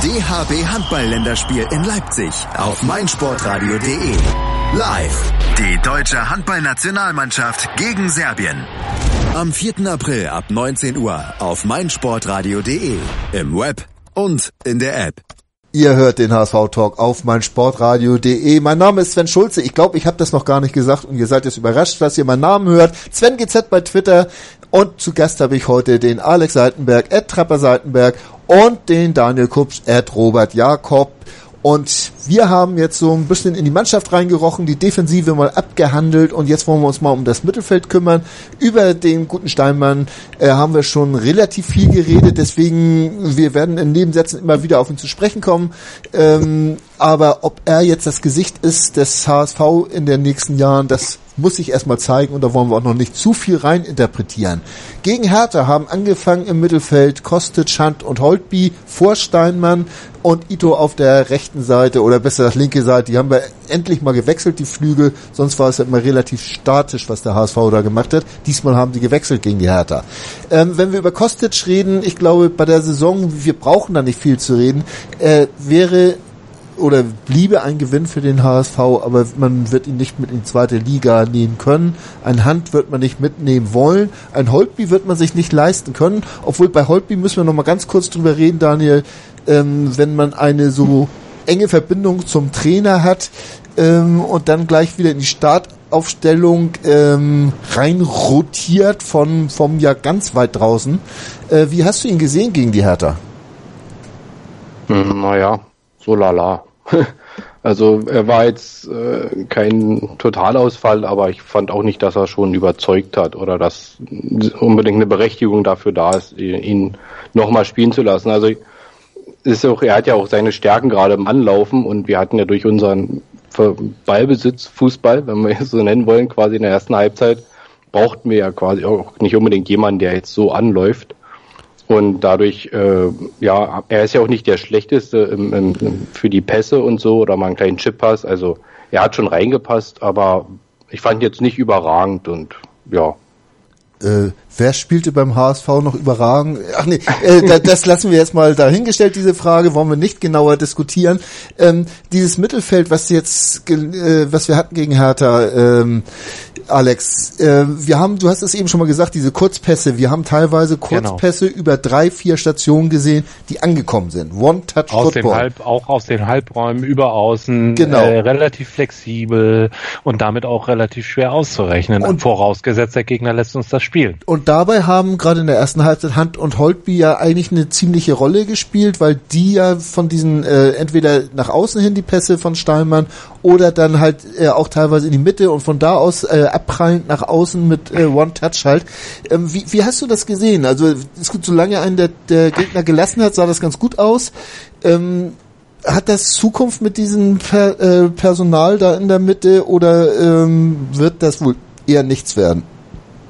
[SPEAKER 4] DHB Handball-Länderspiel in Leipzig auf meinsportradio.de. Live. Die deutsche Handballnationalmannschaft gegen Serbien. Am 4. April ab 19 Uhr auf meinsportradio.de. Im Web und in der App.
[SPEAKER 1] Ihr hört den HSV-Talk auf meinsportradio.de. Mein Name ist Sven Schulze. Ich glaube, ich habe das noch gar nicht gesagt und ihr seid jetzt überrascht, dass ihr meinen Namen hört. Sven GZ bei Twitter. Und zu Gast habe ich heute den Alex Seitenberg, Ed Trapper Seitenberg und den Daniel Kupsch, Ed Robert Jakob. Und wir haben jetzt so ein bisschen in die Mannschaft reingerochen, die Defensive mal abgehandelt und jetzt wollen wir uns mal um das Mittelfeld kümmern. Über den guten Steinmann äh, haben wir schon relativ viel geredet, deswegen wir werden in Nebensätzen immer wieder auf ihn zu sprechen kommen. Ähm, aber ob er jetzt das Gesicht ist des HSV in den nächsten Jahren, das muss sich erstmal zeigen und da wollen wir auch noch nicht zu viel rein interpretieren. Gegen Hertha haben angefangen im Mittelfeld Kostic, Schand und Holtby vor Steinmann und Ito auf der rechten Seite oder besser das linke Seite. Die haben wir endlich mal gewechselt, die Flügel. Sonst war es ja immer relativ statisch, was der HSV da gemacht hat. Diesmal haben sie gewechselt gegen die Hertha. Ähm, wenn wir über Kostic reden, ich glaube, bei der Saison, wir brauchen da nicht viel zu reden, äh, wäre oder bliebe ein Gewinn für den HSV, aber man wird ihn nicht mit in die zweite Liga nehmen können. Ein Hand wird man nicht mitnehmen wollen. Ein Holtby wird man sich nicht leisten können. Obwohl bei Holtby müssen wir noch mal ganz kurz drüber reden, Daniel. Ähm, wenn man eine so enge Verbindung zum Trainer hat ähm, und dann gleich wieder in die Startaufstellung ähm, rein rotiert von vom ja ganz weit draußen. Äh, wie hast du ihn gesehen gegen die Hertha?
[SPEAKER 2] Hm, naja, so lala. Also er war jetzt äh, kein Totalausfall, aber ich fand auch nicht, dass er schon überzeugt hat oder dass unbedingt eine Berechtigung dafür da ist, ihn nochmal spielen zu lassen. Also ist auch, er hat ja auch seine Stärken gerade im Anlaufen und wir hatten ja durch unseren Ballbesitz, Fußball, wenn wir es so nennen wollen, quasi in der ersten Halbzeit, brauchten wir ja quasi auch nicht unbedingt jemanden, der jetzt so anläuft. Und dadurch, äh, ja, er ist ja auch nicht der schlechteste im, im, für die Pässe und so oder mal einen kleinen Chip-Pass. Also er hat schon reingepasst, aber ich fand jetzt nicht überragend und ja.
[SPEAKER 1] Äh, wer spielte beim HSV noch überragend? Ach nee, äh, das lassen wir jetzt mal dahingestellt, diese Frage, wollen wir nicht genauer diskutieren. Ähm, dieses Mittelfeld, was jetzt, äh, was wir hatten gegen Hertha, ähm, Alex, äh, wir haben, du hast es eben schon mal gesagt, diese Kurzpässe, wir haben teilweise genau. Kurzpässe genau. über drei, vier Stationen gesehen, die angekommen sind. One-Touch
[SPEAKER 3] aus Football. Den Halb, auch aus den Halbräumen über außen, genau. äh, relativ flexibel und damit auch relativ schwer auszurechnen, und, vorausgesetzt der Gegner lässt uns das spielen.
[SPEAKER 1] Und dabei haben gerade in der ersten Halbzeit Hand und Holtby ja eigentlich eine ziemliche Rolle gespielt, weil die ja von diesen äh, entweder nach außen hin die Pässe von Steinmann oder dann halt äh, auch teilweise in die Mitte und von da aus äh, abprallend nach außen mit äh, One Touch halt. Ähm, wie, wie hast du das gesehen? Also ist gut, solange einen der, der Gegner gelassen hat, sah das ganz gut aus. Ähm, hat das Zukunft mit diesem per, äh, Personal da in der Mitte oder ähm, wird das wohl eher nichts werden?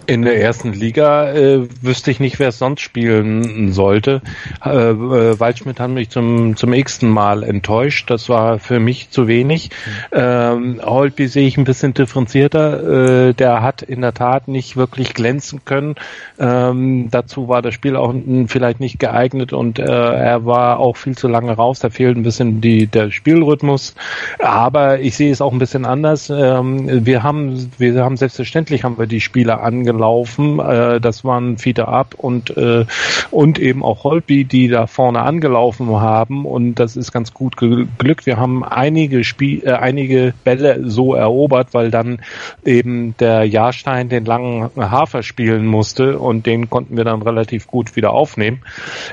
[SPEAKER 3] In der ersten Liga äh, wüsste ich nicht, wer es sonst spielen sollte. Äh, äh, Waldschmidt hat mich zum, zum x-ten Mal enttäuscht. Das war für mich zu wenig. Ähm, Holtby sehe ich ein bisschen differenzierter. Äh, der hat in der Tat nicht wirklich glänzen können. Ähm, dazu war das Spiel auch vielleicht nicht geeignet und äh, er war auch viel zu lange raus. Da fehlt ein bisschen die, der Spielrhythmus. Aber ich sehe es auch ein bisschen anders. Ähm, wir haben, wir haben selbstverständlich haben wir die Spieler angenommen gelaufen. Äh, das waren Fiete Ab und, äh, und eben auch Holby, die da vorne angelaufen haben. Und das ist ganz gut geglückt. Wir haben einige Spiel, äh, einige Bälle so erobert, weil dann eben der Jahrstein den langen Hafer spielen musste und den konnten wir dann relativ gut wieder aufnehmen.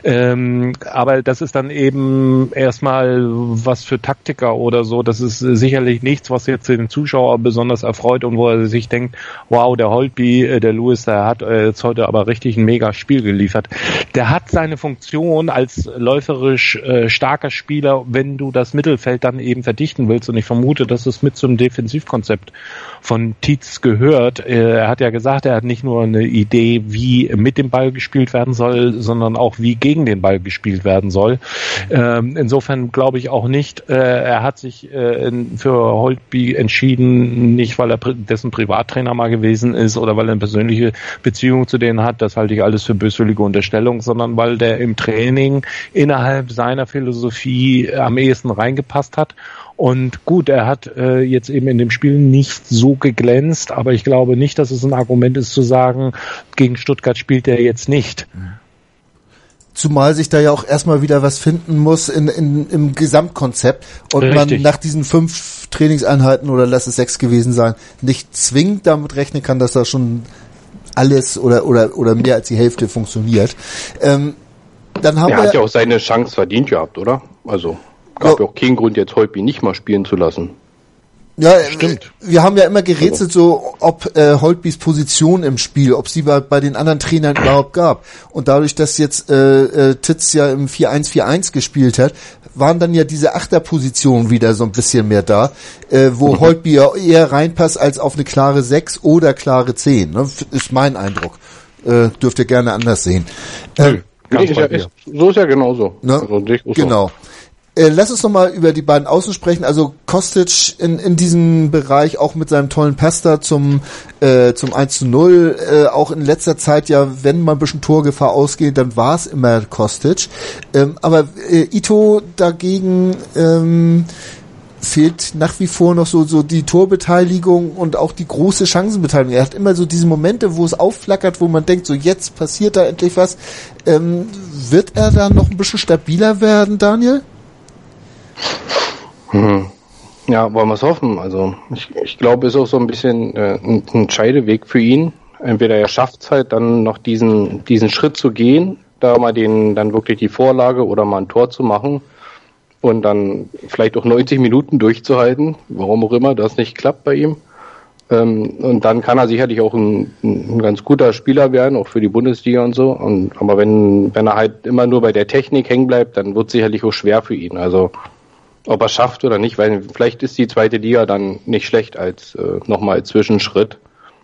[SPEAKER 3] Ähm, aber das ist dann eben erstmal was für Taktiker oder so. Das ist sicherlich nichts, was jetzt den Zuschauer besonders erfreut und wo er sich denkt, wow, der Holby, äh, der Lewis, der hat äh, jetzt heute aber richtig ein mega Spiel geliefert. Der hat seine Funktion als läuferisch äh, starker Spieler, wenn du das Mittelfeld dann eben verdichten willst. Und ich vermute, dass es mit zum Defensivkonzept von Tietz gehört. Äh, er hat ja gesagt, er hat nicht nur eine Idee, wie mit dem Ball gespielt werden soll, sondern auch wie gegen den Ball gespielt werden soll. Ähm, insofern glaube ich auch nicht, äh, er hat sich äh, für Holtby entschieden, nicht weil er dessen Privattrainer mal gewesen ist oder weil er persönlich persönliche Beziehung zu denen hat, das halte ich alles für böswillige Unterstellung, sondern weil der im Training innerhalb seiner Philosophie am ehesten reingepasst hat. Und gut, er hat äh, jetzt eben in dem Spiel nicht so geglänzt, aber ich glaube nicht, dass es ein Argument ist zu sagen, gegen Stuttgart spielt er jetzt nicht.
[SPEAKER 1] Zumal sich da ja auch erstmal wieder was finden muss in, in, im Gesamtkonzept und
[SPEAKER 3] Richtig.
[SPEAKER 1] man nach diesen fünf Trainingseinheiten oder lass es sechs gewesen sein, nicht zwingend damit rechnen kann, dass da schon alles oder, oder, oder mehr als die Hälfte funktioniert. Ähm, dann haben
[SPEAKER 2] er
[SPEAKER 1] wir,
[SPEAKER 2] hat ja auch seine Chance verdient gehabt, oder? Also gab ja auch keinen Grund, jetzt Holby nicht mal spielen zu lassen.
[SPEAKER 1] Ja, Stimmt. Wir haben ja immer gerätselt, so ob äh, Holtbys Position im Spiel, ob sie bei, bei den anderen Trainern überhaupt gab. Und dadurch, dass jetzt äh, äh, Titz ja im 4-1-4-1 gespielt hat, waren dann ja diese Achterpositionen wieder so ein bisschen mehr da, äh, wo Holtby ja eher reinpasst als auf eine klare 6 oder klare 10. Ne? Ist mein Eindruck. Äh, dürft ihr gerne anders sehen.
[SPEAKER 2] Ähm, nee, ist ja, ist, so ist ja genauso.
[SPEAKER 1] Ne?
[SPEAKER 2] Also,
[SPEAKER 1] genau. Äh, lass uns nochmal über die beiden Außen sprechen. Also Kostic in, in diesem Bereich auch mit seinem tollen Pasta zum, äh, zum 1 zu 0. Äh, auch in letzter Zeit ja, wenn mal ein bisschen Torgefahr ausgeht, dann war es immer Kostic. Ähm, aber äh, Ito dagegen ähm, fehlt nach wie vor noch so, so die Torbeteiligung und auch die große Chancenbeteiligung. Er hat immer so diese Momente, wo es aufflackert, wo man denkt, so jetzt passiert da endlich was. Ähm, wird er da noch ein bisschen stabiler werden, Daniel?
[SPEAKER 2] Hm. Ja, wollen wir es hoffen. Also ich, ich glaube, es ist auch so ein bisschen äh, ein, ein Scheideweg für ihn. Entweder er schafft es halt dann noch diesen, diesen Schritt zu gehen, da mal den, dann wirklich die Vorlage oder mal ein Tor zu machen und dann vielleicht auch 90 Minuten durchzuhalten, warum auch immer das nicht klappt bei ihm. Ähm, und dann kann er sicherlich auch ein, ein, ganz guter Spieler werden, auch für die Bundesliga und so. Und, aber wenn, wenn er halt immer nur bei der Technik hängen bleibt, dann wird es sicherlich auch schwer für ihn. Also ob er schafft oder nicht, weil vielleicht ist die zweite Liga dann nicht schlecht als äh, nochmal als Zwischenschritt.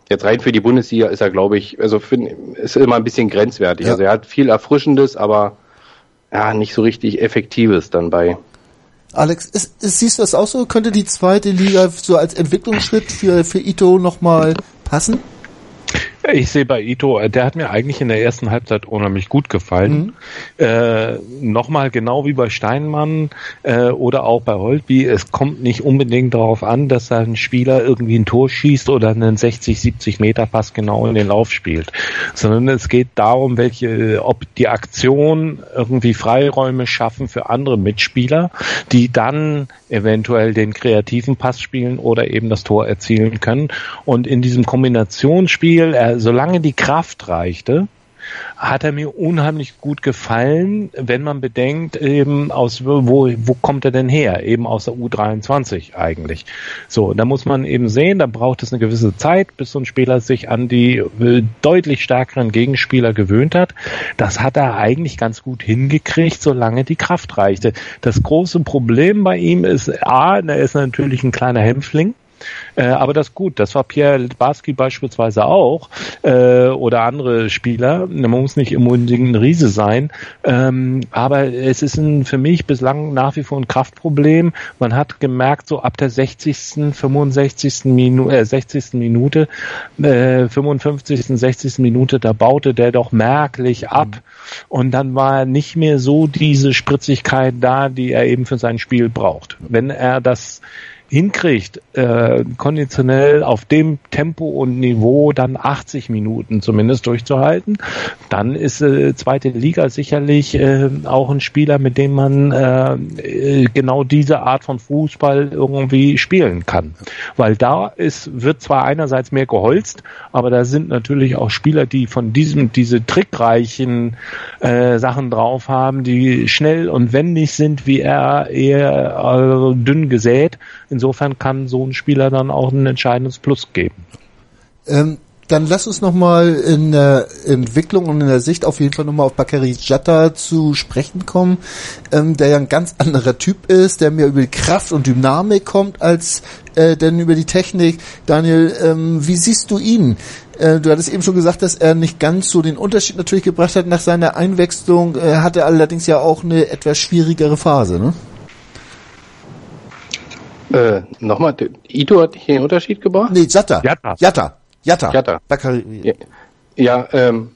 [SPEAKER 2] Jetzt rein für die Bundesliga ist er, glaube ich, also find, ist immer ein bisschen grenzwertig. Ja. Also er hat viel Erfrischendes, aber ja, nicht so richtig Effektives dann bei.
[SPEAKER 1] Alex, ist, ist, siehst du das auch so? Könnte die zweite Liga so als Entwicklungsschritt für, für Ito nochmal passen?
[SPEAKER 3] Ich sehe bei Ito, äh, der hat mir eigentlich in der ersten Halbzeit unheimlich gut gefallen. Mhm. Äh, Nochmal genau wie bei Steinmann äh, oder auch bei Holtby, es kommt nicht unbedingt darauf an, dass ein Spieler irgendwie ein Tor schießt oder einen 60, 70 Meter Pass genau in den Lauf spielt, sondern es geht darum, welche, ob die Aktion irgendwie Freiräume schaffen für andere Mitspieler, die dann eventuell den kreativen Pass spielen oder eben das Tor erzielen können. Und in diesem Kombinationsspiel, er solange die Kraft reichte, hat er mir unheimlich gut gefallen, wenn man bedenkt, eben aus wo, wo kommt er denn her? Eben aus der U23 eigentlich. So, da muss man eben sehen, da braucht es eine gewisse Zeit, bis so ein Spieler sich an die äh, deutlich stärkeren Gegenspieler gewöhnt hat. Das hat er eigentlich ganz gut hingekriegt, solange die Kraft reichte. Das große Problem bei ihm ist, A, er ist natürlich ein kleiner Hämpfling Äh, aber das ist gut. Das war Pierre Barski beispielsweise auch äh, oder andere Spieler. Man muss nicht unbedingt ein Riese sein. Ähm, aber es ist ein, für mich bislang nach wie vor ein Kraftproblem. Man hat gemerkt, so ab der 60., 65. Minu äh, 60. Minute, äh, 55., 60. Minute, da baute der doch merklich ab. Mhm. Und dann war nicht mehr so diese Spritzigkeit da, die er eben für sein Spiel braucht. Wenn er das hinkriegt, äh, konditionell auf dem Tempo und Niveau dann 80 Minuten zumindest durchzuhalten, dann ist äh, zweite Liga sicherlich äh, auch ein Spieler, mit dem man äh, genau diese Art von Fußball irgendwie spielen kann. Weil da ist, wird zwar einerseits mehr geholzt, aber da sind natürlich auch Spieler, die von diesem, diese trickreichen äh, Sachen drauf haben, die schnell und wendig sind, wie er eher äh, dünn gesät. Insofern kann so ein Spieler dann auch ein entscheidendes Plus geben.
[SPEAKER 1] Ähm, dann lass uns nochmal in der Entwicklung und in der Sicht auf jeden Fall nochmal auf Bakary Jatta zu sprechen kommen, ähm, der ja ein ganz anderer Typ ist, der mehr über die Kraft und Dynamik kommt als äh, denn über die Technik. Daniel, ähm, wie siehst du ihn? Äh, du hattest eben schon gesagt, dass er nicht ganz so den Unterschied natürlich gebracht hat nach seiner Einwechslung. Er äh, hatte allerdings ja auch eine etwas schwierigere Phase, ne?
[SPEAKER 2] Äh, nochmal, Ito hat hier einen Unterschied gebracht?
[SPEAKER 1] Nee, Jatta. Jatta. Jatta. Jatta.
[SPEAKER 2] Jatta. Bakari. Ja, ja, ähm,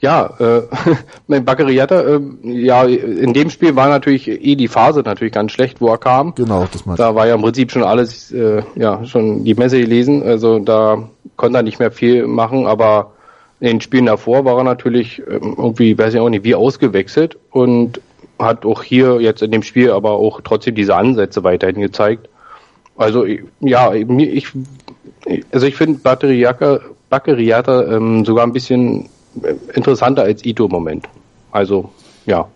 [SPEAKER 2] ja äh, mein Bakary Jatta, äh, ja, in dem Spiel war natürlich eh die Phase natürlich ganz schlecht, wo er kam.
[SPEAKER 1] Genau, das
[SPEAKER 2] mal. Da war ja im Prinzip schon alles, äh, ja, schon die Messe gelesen, also da konnte er nicht mehr viel machen, aber in den Spielen davor war er natürlich ähm, irgendwie, weiß ich auch nicht, wie ausgewechselt und hat auch hier jetzt in dem Spiel aber auch trotzdem diese Ansätze weiterhin gezeigt. Also ja, ich, also ich finde Batteriata, ähm, sogar ein bisschen äh, interessanter als Ito im Moment. Also ja.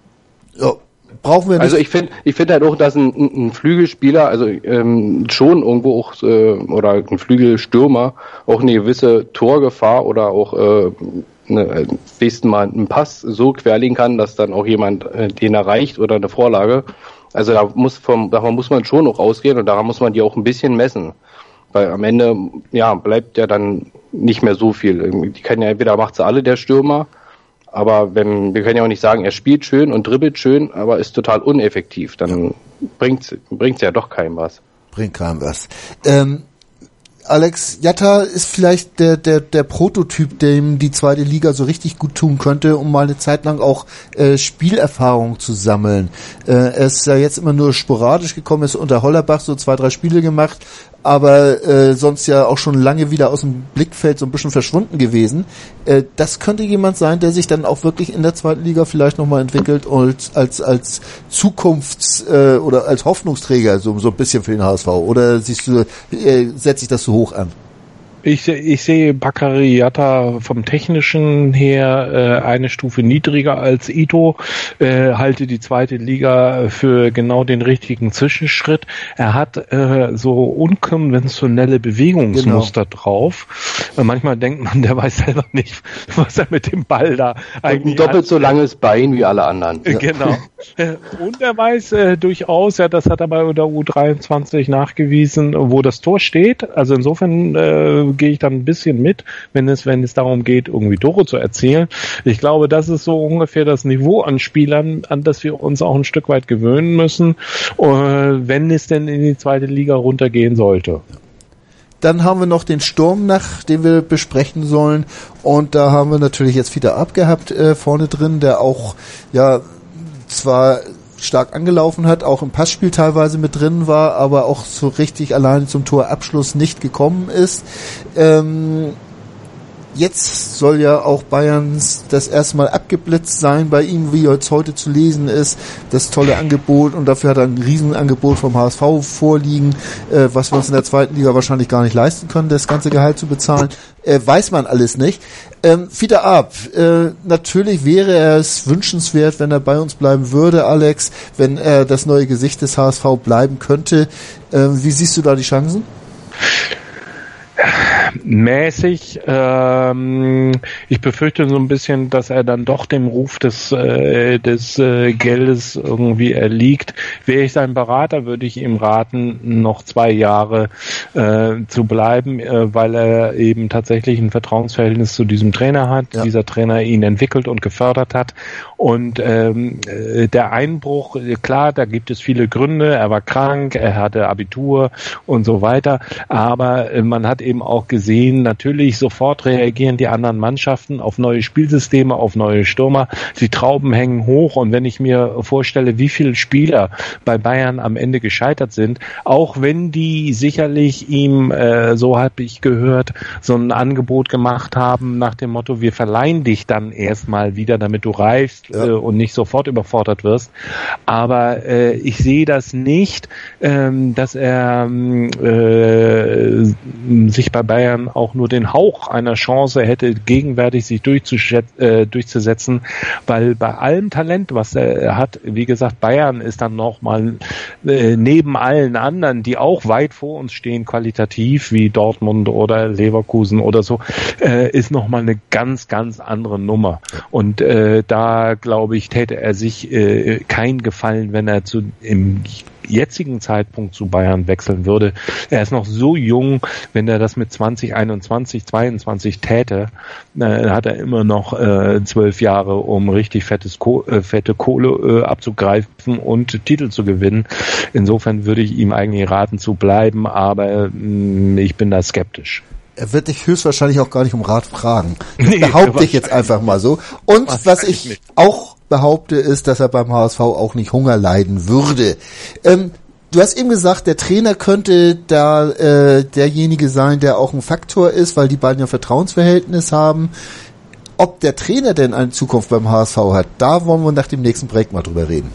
[SPEAKER 1] ja brauchen wir
[SPEAKER 2] nicht. Also ich finde, ich finde halt auch, dass ein, ein Flügelspieler, also ähm, schon irgendwo auch äh, oder ein Flügelstürmer auch eine gewisse Torgefahr oder auch äh, eine, nächsten Mal einen Pass so querlegen kann, dass dann auch jemand äh, den erreicht oder eine Vorlage. Also da muss vom, da muss man schon auch ausgehen und daran muss man die auch ein bisschen messen. Weil am Ende, ja, bleibt ja dann nicht mehr so viel. Die kann ja entweder macht sie alle der Stürmer, aber wenn, wir können ja auch nicht sagen, er spielt schön und dribbelt schön, aber ist total uneffektiv, dann ja. bringt's, bringt's ja doch keinem was.
[SPEAKER 1] Bringt keinem was. Ähm, Alex Jatta ist vielleicht der, der, der Prototyp, dem die zweite Liga so richtig gut tun könnte, um mal eine Zeit lang auch äh, Spielerfahrung zu sammeln. Äh, er ist ja jetzt immer nur sporadisch gekommen, ist unter Hollerbach so zwei, drei Spiele gemacht, aber äh, sonst ja auch schon lange wieder aus dem Blickfeld so ein bisschen verschwunden gewesen. Äh, das könnte jemand sein, der sich dann auch wirklich in der zweiten Liga vielleicht nochmal entwickelt und als als Zukunfts- äh, oder als Hoffnungsträger so, so ein bisschen für den HSV. Oder siehst du, äh, setzt sich das so hoch an?
[SPEAKER 3] Ich, ich sehe Bakariata vom technischen her äh, eine Stufe niedriger als Ito, äh, halte die zweite Liga für genau den richtigen Zwischenschritt. Er hat äh, so unkonventionelle Bewegungsmuster genau. drauf. Äh, manchmal denkt man, der weiß selber nicht, was er mit dem Ball da eigentlich
[SPEAKER 2] Ein doppelt hat. so langes Bein wie alle anderen.
[SPEAKER 3] Ja. Genau. Äh, und er weiß äh, durchaus, ja, das hat er bei der U23 nachgewiesen, wo das Tor steht. Also insofern äh, gehe ich dann ein bisschen mit, wenn es, wenn es darum geht, irgendwie Tore zu erzielen. Ich glaube, das ist so ungefähr das Niveau an Spielern, an das wir uns auch ein Stück weit gewöhnen müssen, äh, wenn es denn in die zweite Liga runtergehen sollte.
[SPEAKER 1] Dann haben wir noch den Sturm nach, den wir besprechen sollen. Und da haben wir natürlich jetzt wieder abgehabt äh, vorne drin, der auch ja zwar stark angelaufen hat, auch im Passspiel teilweise mit drin war, aber auch so richtig alleine zum Torabschluss nicht gekommen ist. Ähm, Jetzt soll ja auch Bayerns das erste Mal abgeblitzt sein bei ihm, wie jetzt heute zu lesen ist. Das tolle Angebot und dafür hat er ein Riesenangebot vom HSV vorliegen, äh, was wir uns in der zweiten Liga wahrscheinlich gar nicht leisten können, das ganze Gehalt zu bezahlen. Äh, weiß man alles nicht. Ähm, Fiete Ab, äh, natürlich wäre es wünschenswert, wenn er bei uns bleiben würde, Alex, wenn er das neue Gesicht des HSV bleiben könnte. Äh, wie siehst du da die Chancen?
[SPEAKER 3] Mäßig. Ähm, ich befürchte so ein bisschen, dass er dann doch dem Ruf des, äh, des äh, Geldes irgendwie erliegt. Wäre ich sein Berater, würde ich ihm raten, noch zwei Jahre äh, zu bleiben, äh, weil er eben tatsächlich ein Vertrauensverhältnis zu diesem Trainer hat, ja. dieser Trainer ihn entwickelt und gefördert hat. Und ähm, äh, der Einbruch, klar, da gibt es viele Gründe. Er war krank, er hatte Abitur und so weiter. Aber äh, man hat eben auch gesehen, natürlich sofort reagieren die anderen Mannschaften auf neue Spielsysteme, auf neue Stürmer. Die Trauben hängen hoch und wenn ich mir vorstelle, wie viele Spieler bei Bayern am Ende gescheitert sind, auch wenn die sicherlich ihm, äh, so habe ich gehört, so ein Angebot gemacht haben nach dem Motto, wir verleihen dich dann erstmal wieder, damit du reifst ja. äh, und nicht sofort überfordert wirst. Aber äh, ich sehe das nicht, ähm, dass er ähm, äh, sich bei Bayern auch nur den Hauch einer Chance hätte, gegenwärtig sich äh, durchzusetzen, weil bei allem Talent, was er hat, wie gesagt, Bayern ist dann nochmal äh, neben allen anderen, die auch weit vor uns stehen, qualitativ, wie Dortmund oder Leverkusen oder so, äh, ist nochmal eine ganz, ganz andere Nummer. Und äh, da, glaube ich, täte er sich äh, kein Gefallen, wenn er zu im jetzigen Zeitpunkt zu Bayern wechseln würde. Er ist noch so jung, wenn er das mit 20, 21, 22 täte, äh, hat er immer noch äh, zwölf Jahre, um richtig fettes Ko äh, fette Kohle äh, abzugreifen und Titel zu gewinnen. Insofern würde ich ihm eigentlich raten zu bleiben, aber mh, mm, ich bin da skeptisch.
[SPEAKER 1] Er wird dich höchstwahrscheinlich auch gar nicht um Rat fragen. Nee, behaupte ich jetzt einfach mal so. Und was ich auch behaupte, ist, dass er beim HSV auch nicht Hunger leiden würde. Ähm, du hast eben gesagt, der Trainer könnte da äh, derjenige sein, der auch ein Faktor ist, weil die beiden ja Vertrauensverhältnis haben. Ob der Trainer denn eine Zukunft beim HSV hat, da wollen wir nach dem nächsten Break mal drüber reden.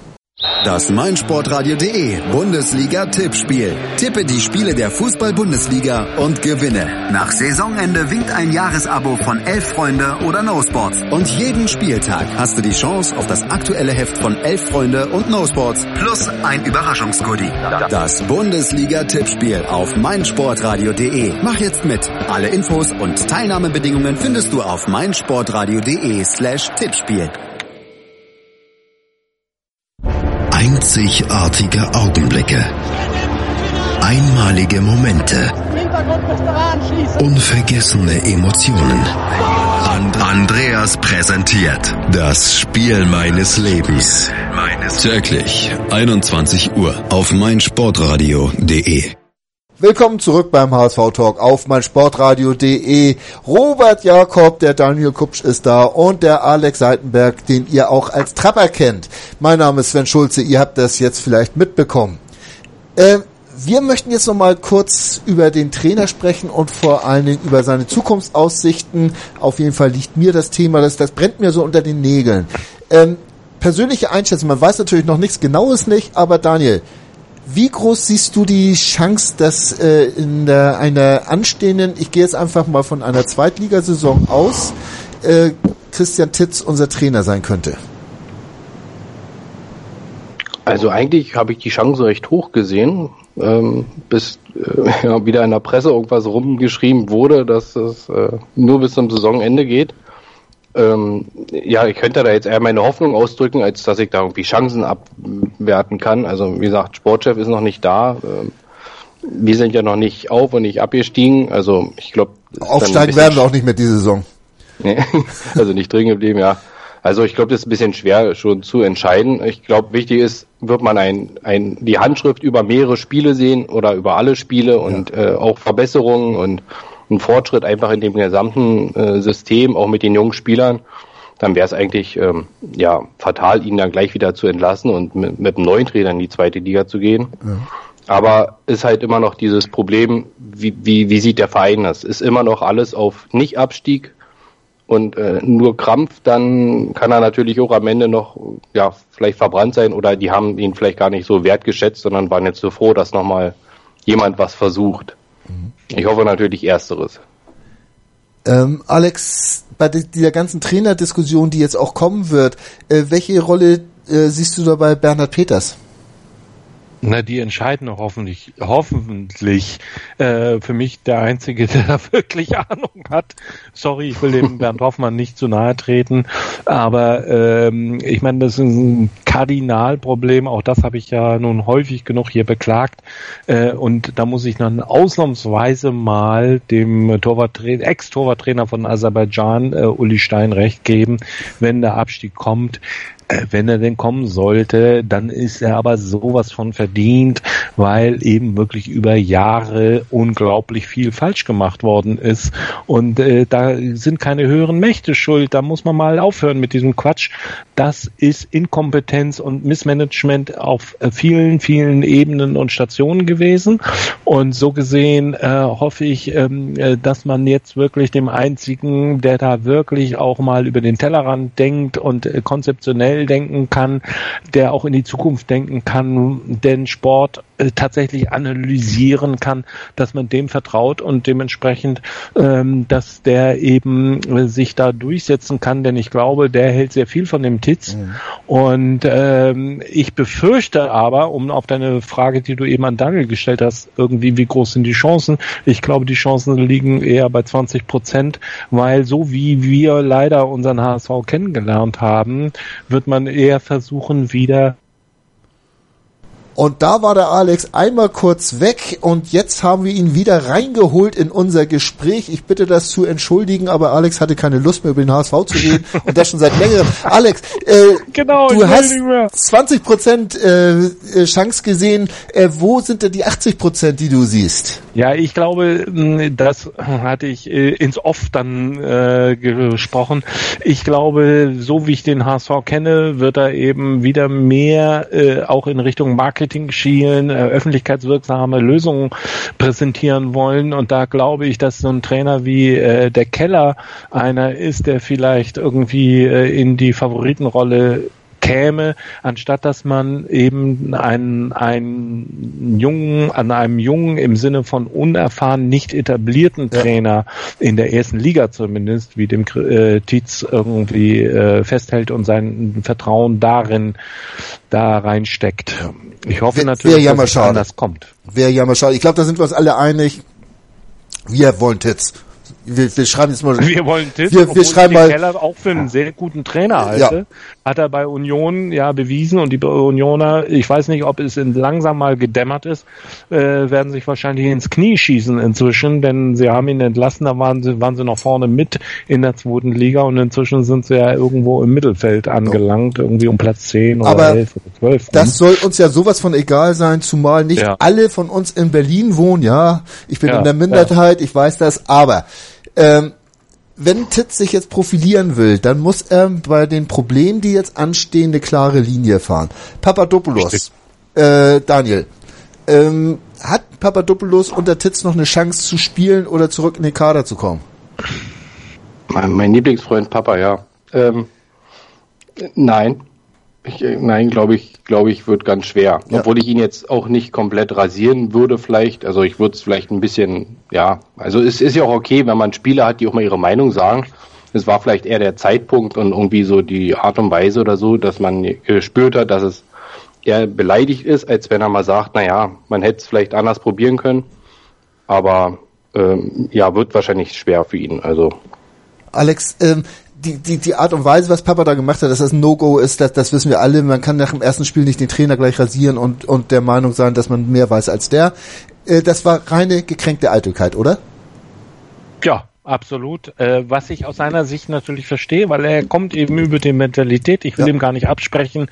[SPEAKER 4] Das meinsportradio.de Bundesliga-Tippspiel. Tippe die Spiele der Fußball-Bundesliga und gewinne. Nach Saisonende winkt ein Jahresabo von Elf Freunde oder No Sports. Und jeden Spieltag hast du die Chance auf das aktuelle Heft von Elf Freunde und No Sports plus ein Überraschungsgoodie. Das Bundesliga-Tippspiel auf meinsportradio.de. Mach jetzt mit. Alle Infos und Teilnahmebedingungen findest du auf meinsportradio.de slash Tippspiel. Einzigartige Augenblicke. Einmalige Momente. Unvergessene Emotionen. Andreas präsentiert das Spiel meines Lebens. Täglich 21 Uhr auf meinsportradio.de.
[SPEAKER 1] Willkommen zurück beim HSV Talk auf meinsportradio.de. Robert Jakob, der Daniel Kupsch ist da und der Alex Seitenberg, den ihr auch als Trapper kennt. Mein Name ist Sven Schulze, ihr habt das jetzt vielleicht mitbekommen. Äh, wir möchten jetzt nochmal kurz über den Trainer sprechen und vor allen Dingen über seine Zukunftsaussichten. Auf jeden Fall liegt mir das Thema, das, das brennt mir so unter den Nägeln. Ähm, persönliche Einschätzung, man weiß natürlich noch nichts Genaues nicht, aber Daniel, wie groß siehst du die Chance, dass äh, in der, einer anstehenden, ich gehe jetzt einfach mal von einer Zweitligasaison aus, äh, Christian Titz unser Trainer sein könnte?
[SPEAKER 2] Also eigentlich habe ich die Chance recht hoch gesehen, ähm, bis äh, ja, wieder in der Presse irgendwas rumgeschrieben wurde, dass es äh, nur bis zum Saisonende geht. Ähm, ja, ich könnte da jetzt eher meine Hoffnung ausdrücken, als dass ich da irgendwie Chancen abwerten kann. Also wie gesagt, Sportchef ist noch nicht da. Ähm, wir sind ja noch nicht auf und nicht abgestiegen. Also ich glaube.
[SPEAKER 1] Aufsteigen werden wir auch nicht mehr diese Saison.
[SPEAKER 2] Nee, also nicht drin geblieben, ja. Also ich glaube, das ist ein bisschen schwer schon zu entscheiden. Ich glaube, wichtig ist, wird man ein, ein, die Handschrift über mehrere Spiele sehen oder über alle Spiele und ja. äh, auch Verbesserungen und ein Fortschritt einfach in dem gesamten äh, System, auch mit den jungen Spielern, dann wäre es eigentlich ähm, ja fatal, ihn dann gleich wieder zu entlassen und mit, mit einem neuen Trainer in die zweite Liga zu gehen. Ja. Aber ist halt immer noch dieses Problem, wie, wie, wie sieht der Verein das? Ist immer noch alles auf Nicht-Abstieg und äh, nur Krampf, dann kann er natürlich auch am Ende noch ja vielleicht verbrannt sein oder die haben ihn vielleicht gar nicht so wertgeschätzt, sondern waren jetzt so froh, dass nochmal jemand was versucht. Ich hoffe natürlich Ersteres.
[SPEAKER 1] Ähm, Alex, bei dieser ganzen Trainerdiskussion, die jetzt auch kommen wird, äh, welche Rolle äh, siehst du dabei Bernhard Peters?
[SPEAKER 3] Na, die entscheiden hoffentlich, hoffentlich äh, für mich der Einzige, der da wirklich Ahnung hat. Sorry, ich will dem Bernd Hoffmann nicht zu nahe treten, aber ähm, ich meine, das ist ein Kardinalproblem, auch das habe ich ja nun häufig genug hier beklagt äh, und da muss ich dann ausnahmsweise mal dem Torwart Ex-Torwarttrainer von Aserbaidschan, äh, Uli Stein, recht geben, wenn der Abstieg kommt wenn er denn kommen sollte, dann ist er aber sowas von verdient, weil eben wirklich über Jahre unglaublich viel falsch gemacht worden ist. Und äh, da sind keine höheren Mächte schuld. Da muss man mal aufhören mit diesem Quatsch. Das ist Inkompetenz und Missmanagement auf äh, vielen, vielen Ebenen und Stationen gewesen. Und so gesehen äh, hoffe ich, ähm, äh, dass man jetzt wirklich dem einzigen, der da wirklich auch mal über den Tellerrand denkt und äh, konzeptionell schnell denken kann, der auch in die Zukunft denken kann, den Sport äh, tatsächlich analysieren kann, dass man dem vertraut und dementsprechend, ähm, dass der eben äh, sich da durchsetzen kann, denn ich glaube, der hält sehr viel von dem Titz mhm. und ähm, ich befürchte aber, um auf deine Frage, die du eben an Daniel gestellt hast, irgendwie wie groß sind die Chancen? Ich glaube, die Chancen liegen eher bei 20 Prozent, weil so wie wir leider unseren HSV kennengelernt haben, wird man eher versuchen, wieder
[SPEAKER 1] und da war der Alex einmal kurz weg und jetzt haben wir ihn wieder reingeholt in unser Gespräch. Ich bitte das zu entschuldigen, aber Alex hatte keine Lust mehr über den HSV zu reden und das schon seit längerem. Alex, äh, genau, du hast 20 Prozent äh, äh, Chance gesehen. Äh, wo sind denn die 80 Prozent, die du siehst?
[SPEAKER 3] Ja, ich glaube, das hatte ich äh, ins Off dann äh, gesprochen. Ich glaube, so wie ich den HSV kenne, wird er eben wieder mehr äh, auch in Richtung Marketing Marketing schielen, äh, öffentlichkeitswirksame Lösungen präsentieren wollen. Und da glaube ich, dass so ein Trainer wie äh, der Keller einer ist, der vielleicht irgendwie äh, in die Favoritenrolle käme, anstatt dass man eben einen, einen Jungen, an einem Jungen im Sinne von unerfahren, nicht etablierten Trainer in der ersten Liga zumindest, wie dem äh, Tietz irgendwie äh, festhält und sein Vertrauen darin da reinsteckt. Ich hoffe natürlich,
[SPEAKER 1] dass
[SPEAKER 3] es anders kommt.
[SPEAKER 1] Wäre ja mal schade. Ich glaube, da sind wir uns alle einig. Wir wollen Titz wir, wir schreiben jetzt mal.
[SPEAKER 3] Wir wollen Tiss,
[SPEAKER 1] wir, wir schreiben mal.
[SPEAKER 3] Keller auch für einen sehr guten Trainer halte. Ja. Hat er bei Union ja bewiesen und die Unioner, ich weiß nicht, ob es in langsam mal gedämmert ist, äh, werden sich wahrscheinlich ins Knie schießen inzwischen, denn sie haben ihn entlassen, da waren sie, waren sie noch vorne mit in der zweiten Liga und inzwischen sind sie ja irgendwo im Mittelfeld angelangt, irgendwie um Platz 10 oder
[SPEAKER 1] Aber 11 oder 12. Das soll uns ja sowas von egal sein, zumal nicht ja. alle von uns in Berlin wohnen, ja. Ich bin ja, in der Minderheit, ich weiß das, aber ähm, wenn Titz sich jetzt profilieren will, dann muss er bei den Problemen, die jetzt anstehen, eine klare Linie fahren. Papadopoulos, äh, Daniel, ähm, hat Papadopoulos unter Titz noch eine Chance zu spielen oder zurück in den Kader zu kommen?
[SPEAKER 2] Mein, mein Lieblingsfreund Papa, ja. Ähm, nein, ich, äh, nein, glaube ich, glaube ich, wird ganz schwer. Ja. Obwohl ich ihn jetzt auch nicht komplett rasieren würde, vielleicht. Also ich würde es vielleicht ein bisschen, ja, also es ist ja auch okay, wenn man Spieler hat, die auch mal ihre Meinung sagen. Es war vielleicht eher der Zeitpunkt und irgendwie so die Art und Weise oder so, dass man gespürt hat, dass es eher beleidigt ist, als wenn er mal sagt, naja, man hätte es vielleicht anders probieren können. Aber ähm, ja, wird wahrscheinlich schwer für ihn. Also
[SPEAKER 1] Alex, ähm, die, die, die Art und Weise, was Papa da gemacht hat, dass das ein No-Go ist, das, das wissen wir alle. Man kann nach dem ersten Spiel nicht den Trainer gleich rasieren und, und der Meinung sein, dass man mehr weiß als der. Äh, das war reine gekränkte Eitelkeit, oder?
[SPEAKER 3] Ja, Absolut. Äh, was ich aus seiner Sicht natürlich verstehe, weil er kommt eben über die Mentalität. Ich will ja. ihm gar nicht absprechen,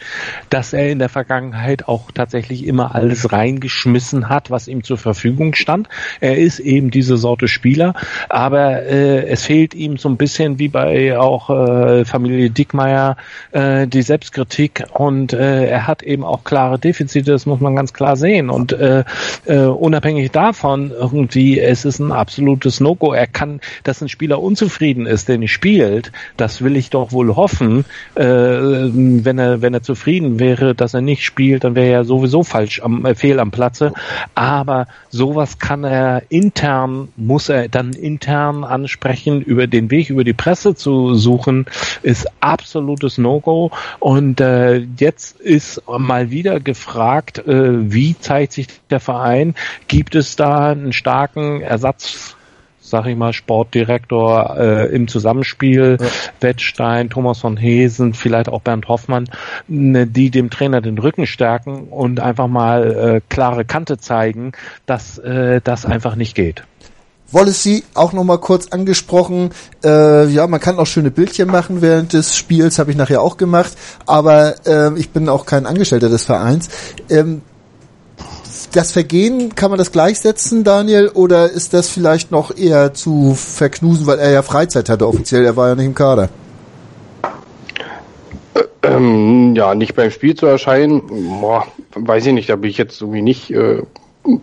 [SPEAKER 3] dass er in der Vergangenheit auch tatsächlich immer alles reingeschmissen hat, was ihm zur Verfügung stand. Er ist eben diese Sorte Spieler, aber äh, es fehlt ihm so ein bisschen wie bei auch äh, Familie Dickmeier äh, die Selbstkritik und äh, er hat eben auch klare Defizite, das muss man ganz klar sehen. Und äh, äh, unabhängig davon irgendwie, es ist ein absolutes No-Go. Er kann dass ein Spieler unzufrieden ist, der nicht spielt, das will ich doch wohl hoffen. Äh, wenn er wenn er zufrieden wäre, dass er nicht spielt, dann wäre er sowieso falsch am äh, fehl am Platze. Aber sowas kann er intern muss er dann intern ansprechen über den Weg über die Presse zu suchen, ist absolutes No-Go. Und äh, jetzt ist mal wieder gefragt, äh, wie zeigt sich der Verein? Gibt es da einen starken Ersatz? Sag ich mal, Sportdirektor äh, im Zusammenspiel, ja. Wettstein, Thomas von Hesen, vielleicht auch Bernd Hoffmann, ne, die dem Trainer den Rücken stärken und einfach mal äh, klare Kante zeigen, dass äh, das einfach nicht geht.
[SPEAKER 1] Wallacey auch nochmal kurz angesprochen. Äh, ja, man kann auch schöne Bildchen machen während des Spiels, habe ich nachher auch gemacht. Aber äh, ich bin auch kein Angestellter des Vereins. Ähm, das Vergehen, kann man das gleichsetzen, Daniel, oder ist das vielleicht noch eher zu verknusen, weil er ja Freizeit hatte offiziell, er war ja nicht im Kader?
[SPEAKER 2] Ähm, ja, nicht beim Spiel zu erscheinen, boah, weiß ich nicht, da bin ich jetzt irgendwie nicht äh,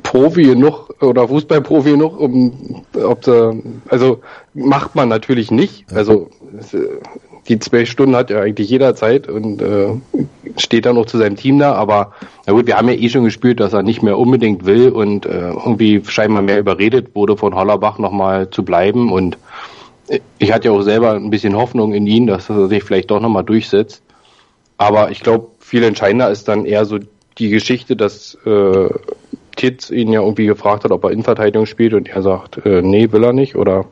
[SPEAKER 2] Profi genug oder Fußballprofi genug, um ob sie, also macht man natürlich nicht. Also die zwölf Stunden hat ja eigentlich jeder Zeit und äh, steht dann noch zu seinem Team da, aber na gut, wir haben ja eh schon gespürt, dass er nicht mehr unbedingt will und äh, irgendwie scheinbar mehr überredet wurde von Hollerbach nochmal zu bleiben und ich hatte ja auch selber ein bisschen Hoffnung in ihn, dass er sich vielleicht doch nochmal durchsetzt. Aber ich glaube, viel entscheidender ist dann eher so die Geschichte, dass äh, Titz ihn ja irgendwie gefragt hat, ob er Innenverteidigung spielt und er sagt, äh, nee, will er nicht oder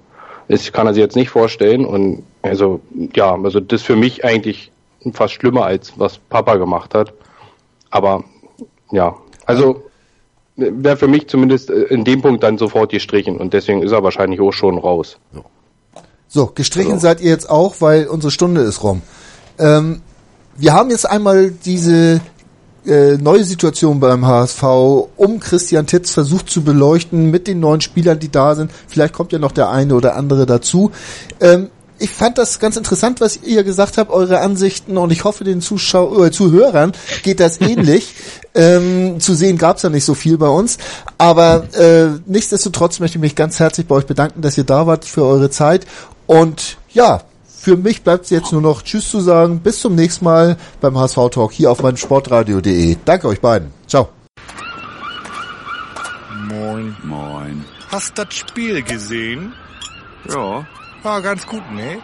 [SPEAKER 2] es kann er sich jetzt nicht vorstellen und also ja, also das für mich eigentlich fast schlimmer als was Papa gemacht hat. Aber ja, also wäre für mich zumindest äh, in dem Punkt dann sofort gestrichen und deswegen ist er wahrscheinlich auch schon raus.
[SPEAKER 1] So, gestrichen also. seid ihr jetzt auch, weil unsere Stunde ist rum. Ähm, wir haben jetzt einmal diese äh, neue Situation beim HSV um Christian Titz versucht zu beleuchten mit den neuen Spielern, die da sind. Vielleicht kommt ja noch der eine oder andere dazu. Ähm, ich fand das ganz interessant, was ihr gesagt habt, eure Ansichten und ich hoffe, den Zuschau äh, Zuhörern geht das ähnlich. ähm, zu sehen gab's ja nicht so viel bei uns, aber äh, nichtsdestotrotz möchte ich mich ganz herzlich bei euch bedanken, dass ihr da wart für eure Zeit und ja, für mich bleibt es jetzt nur noch Tschüss zu sagen. Bis zum nächsten Mal beim HSV Talk hier auf meinem Sportradio.de. Danke euch beiden. Ciao.
[SPEAKER 5] Moin. Moin. Hast das Spiel gesehen?
[SPEAKER 6] Ja.
[SPEAKER 5] War ganz gut, ne?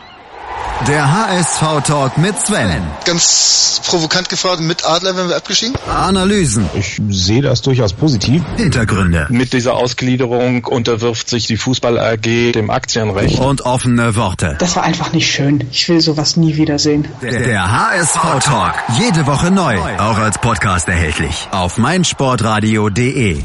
[SPEAKER 4] Der HSV-Talk mit Sven.
[SPEAKER 7] Ganz provokant gefragt, mit Adler werden wir abgeschieden?
[SPEAKER 4] Analysen.
[SPEAKER 8] Ich sehe das durchaus positiv.
[SPEAKER 4] Hintergründe.
[SPEAKER 3] Mit dieser Ausgliederung unterwirft sich die Fußball AG dem Aktienrecht.
[SPEAKER 4] Und offene Worte.
[SPEAKER 9] Das war einfach nicht schön. Ich will sowas nie wiedersehen.
[SPEAKER 4] Der, der HSV-Talk. Jede Woche neu. Auch als Podcast erhältlich. Auf meinsportradio.de.